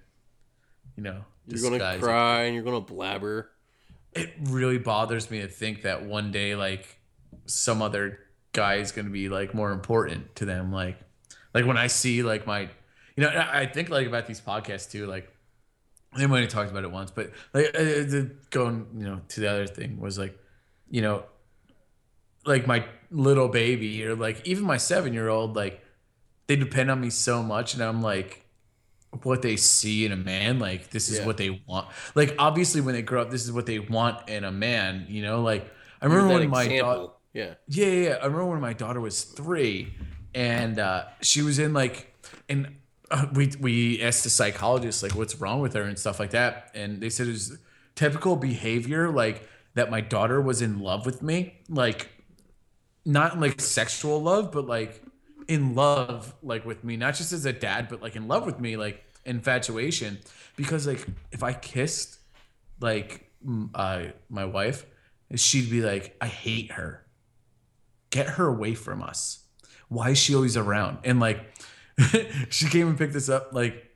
you know, You're gonna it. cry and you're gonna blabber. it really bothers me to think that one day like some other guy is going to be like more important to them like like when i see like my you know i think like about these podcasts too like they might have talked about it once but like uh, the, going you know to the other thing was like you know like my little baby or like even my seven year old like they depend on me so much and i'm like what they see in a man like this is Yeah. what they want like obviously when they grow up this is what they want in a man you know like i remember when my daughter yeah. yeah, yeah, yeah. I remember when my daughter was three, and uh, she was in like, and uh, we we asked the psychologist like what's wrong with her and stuff like that, and they said it was typical behavior like that. My daughter was in love with me, like not like sexual love, but like in love like with me, not just as a dad, but like in love with me, like infatuation. Because like if I kissed like uh, my wife, she'd be like, I hate her get her away from us. Why is she always around? And like, *laughs* she came and picked us up. Like,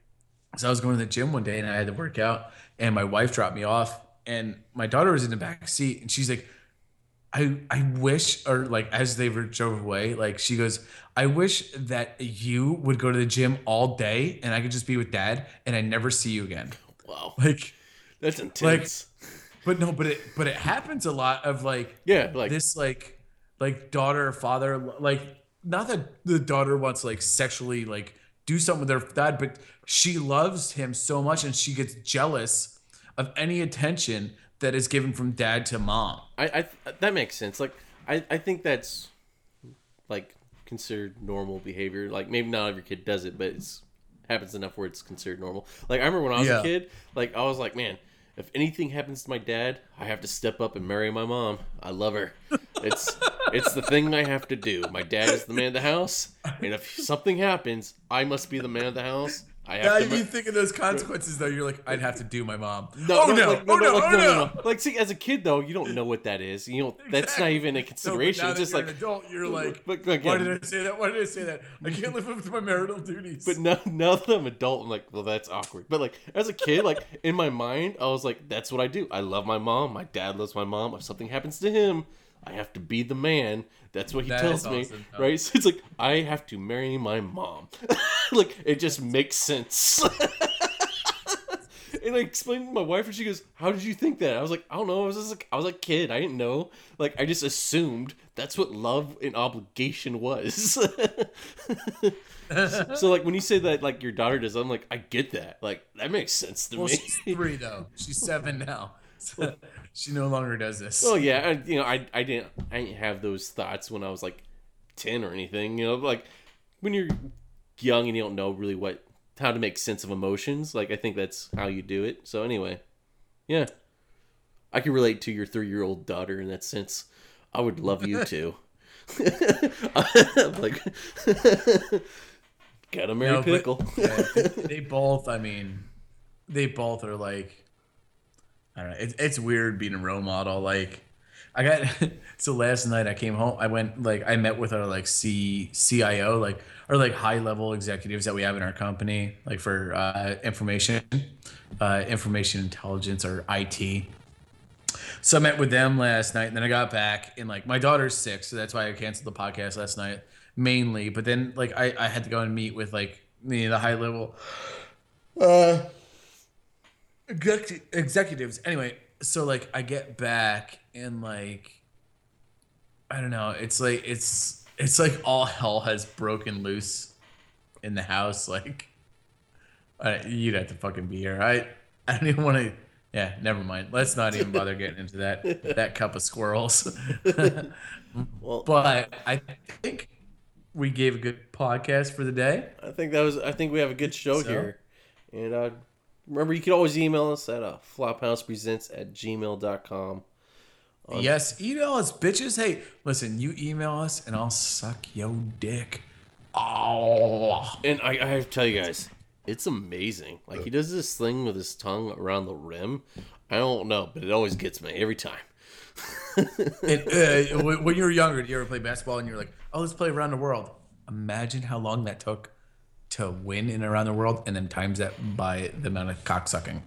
so I was going to the gym one day and I had to work out, and my wife dropped me off, and my daughter was in the back seat, and she's like, I I wish, or like as they were drove away, like she goes, I wish that you would go to the gym all day and I could just be with dad and I never see you again. Wow. Like, That's intense. but no, but it but it happens a lot of like yeah, like this like like daughter father like not that the daughter wants like sexually like do something with their dad but she loves him so much and she gets jealous of any attention that is given from dad to mom I, I that makes sense. Like I, I think that's like considered normal behavior. Like maybe not every kid does it, but it's happens enough where it's considered normal. Like I remember when I was Yeah. a kid, like I was like, man, if anything happens to my dad, I have to step up and marry my mom. I love her. It's it's the thing I have to do. My dad is the man of the house, and if something happens, I must be the man of the house. I have now to. you mar- think of those consequences though you're like i'd have to do my mom No, oh no, no, like, oh no, like, oh no, no, no, no. Like, see, as a kid though, you don't know what that is. You know, that's not even a No, consideration. now it's that just you're like, an adult you're like but why again- did i say that why did i say that i can't live up to my marital duties But now, now that I'm adult, I'm like, well, that's awkward. But like, as a kid, like in my mind, I was like, that's what I do. I love my mom. My dad loves my mom. If something happens to him, I have to be the man. That's what he That tells me, awesome, right? *laughs* So it's like I have to marry my mom. *laughs* like it just makes sense. *laughs* and I explained to my wife, and she goes, "How did you think that?" I was like, "I don't know. I was just like, I was a kid. I didn't know. Like I just assumed that's what love and obligation was." so like when you say that like your daughter does, I'm like, I get that. Like that makes sense to well me. she's three though she's seven now so she no longer does this Oh yeah, I, you know, I I didn't I didn't have those thoughts when I was like ten or anything. You know, like when you're young and you don't know really what how to make sense of emotions. Like I think that's how you do it. So anyway, yeah, I can relate to your three year old daughter in that sense. I would love you *laughs* too. *laughs* like, *laughs* gotta marry No, but- pickle. yeah, they, they both. I mean, they both are like. I don't know. It's it's weird being a role model. Like, I got *laughs* so last night I came home. I went like I met with our like C CIO like or like high level executives that we have in our company like for uh, information, uh, information intelligence or IT. So I met with them last night, and then I got back, and like my daughter's sick, so that's why I canceled the podcast last night mainly. But then like I, I had to go and meet with like know, the high level uh executives. Anyway, so like I get back and like I don't know. It's like it's it's like all hell has broken loose in the house. Like, I, you'd have to fucking be here. I I don't even want to. Yeah, never mind. Let's not even bother getting into that that cup of squirrels. *laughs* Well, but I think we gave a good podcast for the day. I think that was. I think we have a good show So? here, and uh, remember you can always email us at uh, flophousepresents at gmail.com. Yes, email us, bitches. Hey, listen, you email us and I'll suck your dick. Oh, And I, I have to tell you guys, it's amazing. Like he does this thing with his tongue around the rim. I don't know, but it always gets me every time. *laughs* and, uh, when when you were younger, did you ever play basketball and you're like, oh, let's play around the world? Imagine how long that took to win in around the world, and then times that by the amount of cocksucking.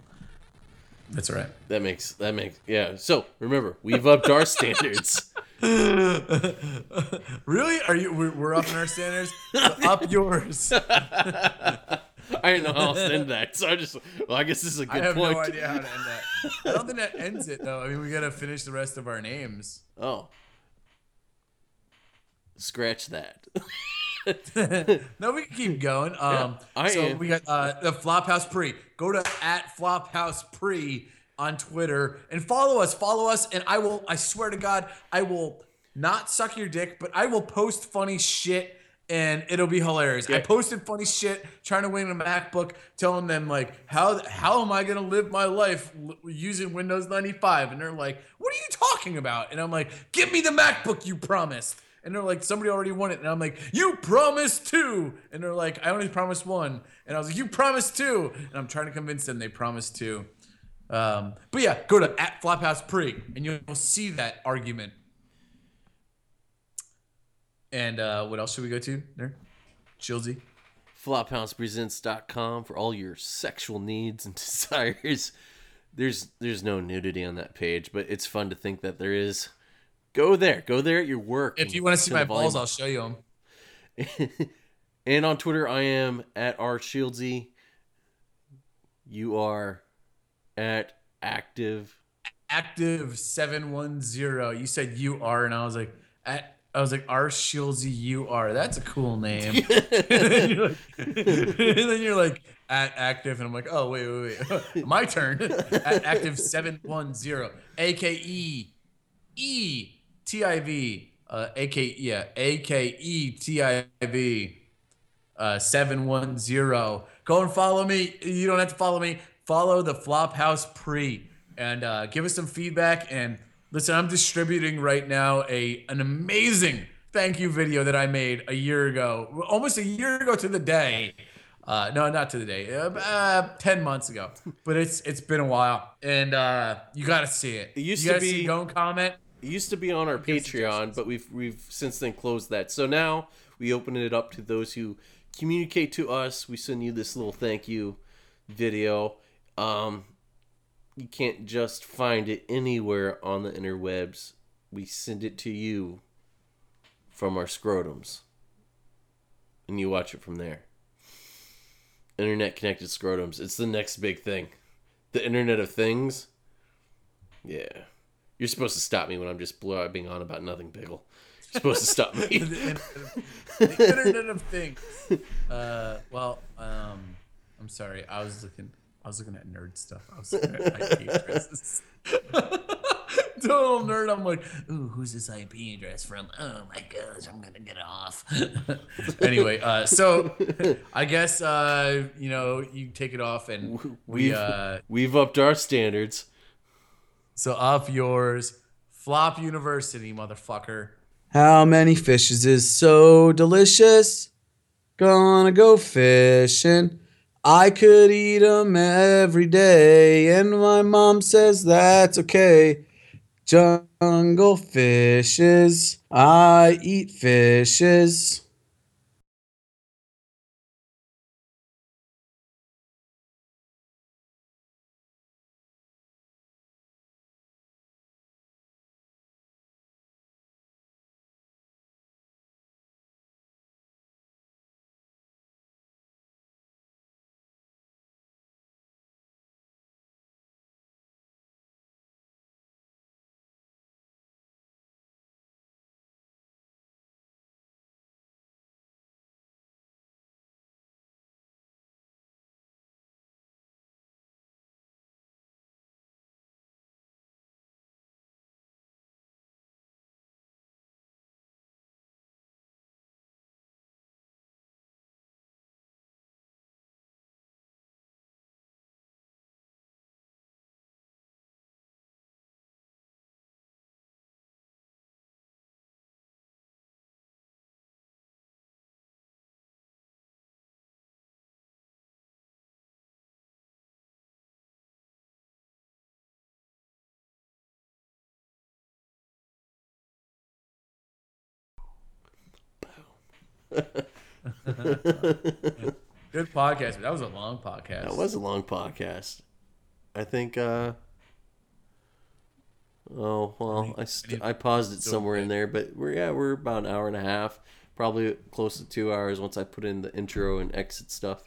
That's right. That makes that makes yeah. So remember, we've upped our standards. *laughs* Really? Are you? We're, we're upping our standards. Up yours. *laughs* I didn't know how else to end that, so I just well, I guess this is a good point. I have point. no idea how to end that. I don't think that ends it though. I mean, we gotta finish the rest of our names. Oh, scratch that. *laughs* No, we can keep going. Um, I so am. we got uh, the Flophouse Pre. Go to at Flophouse Pre on Twitter and follow us. Follow us, and I will. I swear to God, I will not suck your dick, but I will post funny shit. And it'll be hilarious. I posted funny shit trying to win a MacBook, telling them like, how how am I gonna live my life using Windows 95? And they're like, what are you talking about? And I'm like, give me the MacBook you promised. And they're like, somebody already won it. And I'm like, you promised two. And they're like, I only promised one. And I was like, you promised two. And I'm trying to convince them they promised two. Um, but yeah, go to at Flophouse Pre and you'll see that argument. And uh, what else should we go to there? Chilsey. Flophousepresents.com for all your sexual needs and *laughs* desires. There's there's no nudity on that page, but it's fun to think that there is. Go there. Go there at your work. If you want to see my balls, I'll show you them. *laughs* and on Twitter, I am at R Shieldsy. You are at active. Active seven one zero. You said you are, and I was like, at, I was like, R Shieldsy, you are. That's a cool name. and, *laughs* then *laughs* you're like, and then you're like, at active, and I'm like, oh wait, wait, wait, my turn. at active seven one zero, A K E E T I V, uh, A K yeah, A K E T I V. uh, 710. Go and follow me. You don't have to follow me. Follow the Flophouse Pre and uh, give us some feedback. And listen, I'm distributing right now a an amazing thank you video that I made a year ago, almost a year ago to the day. Uh, no, not to the day. Uh, uh, Ten months ago, but it's it's been a while, and uh, you got to see it. It used you to see be- it. Go and comment. It used to be on our Patreon, but we've we've since then closed that. So now we open it up to those who communicate to us. We send you this little thank you video. Um, you can't just find it anywhere on the interwebs. We send it to you from our scrotums, and you watch it from there. Internet connected scrotums. It's the next big thing. The Internet of Things. Yeah. You're supposed to stop me when I'm just blabbing on about nothing, Biggle. You're supposed to stop me. the, internet of, the Internet of Things. Uh, well, um, I'm sorry. I was looking. I was looking at nerd stuff. I was looking at IP addresses. *laughs* Total nerd. I'm like, ooh, who's this IP address from? Oh my gosh, I'm gonna get off. *laughs* anyway, uh, so *laughs* I guess uh, you know you take it off, and we We've, uh, we've upped our standards. So up yours, Flop University, motherfucker. How many fishes is so delicious? Gonna go fishing. I could eat eat 'em every day, and my mom says that's okay. Jungle fishes. I eat fishes. *laughs* Good podcast, but that was a long podcast. That was a long podcast. I think. uh Oh well, I st- I paused it somewhere in there, but we're yeah we're about an hour and a half, probably close to two hours once I put in the intro and exit stuff.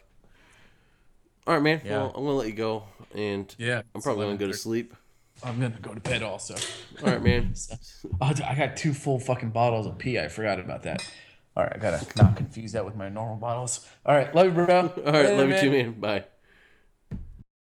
All right, man. Yeah. Well, I'm gonna let you go, and Yeah, I'm probably gonna go to sleep. I'm gonna go to bed also. All right, man. *laughs* I got two full fucking bottles of pee. I forgot about that. All right, I gotta not confuse that with my normal bottles. All right, love you, bro. All right, love you too, man. Bye.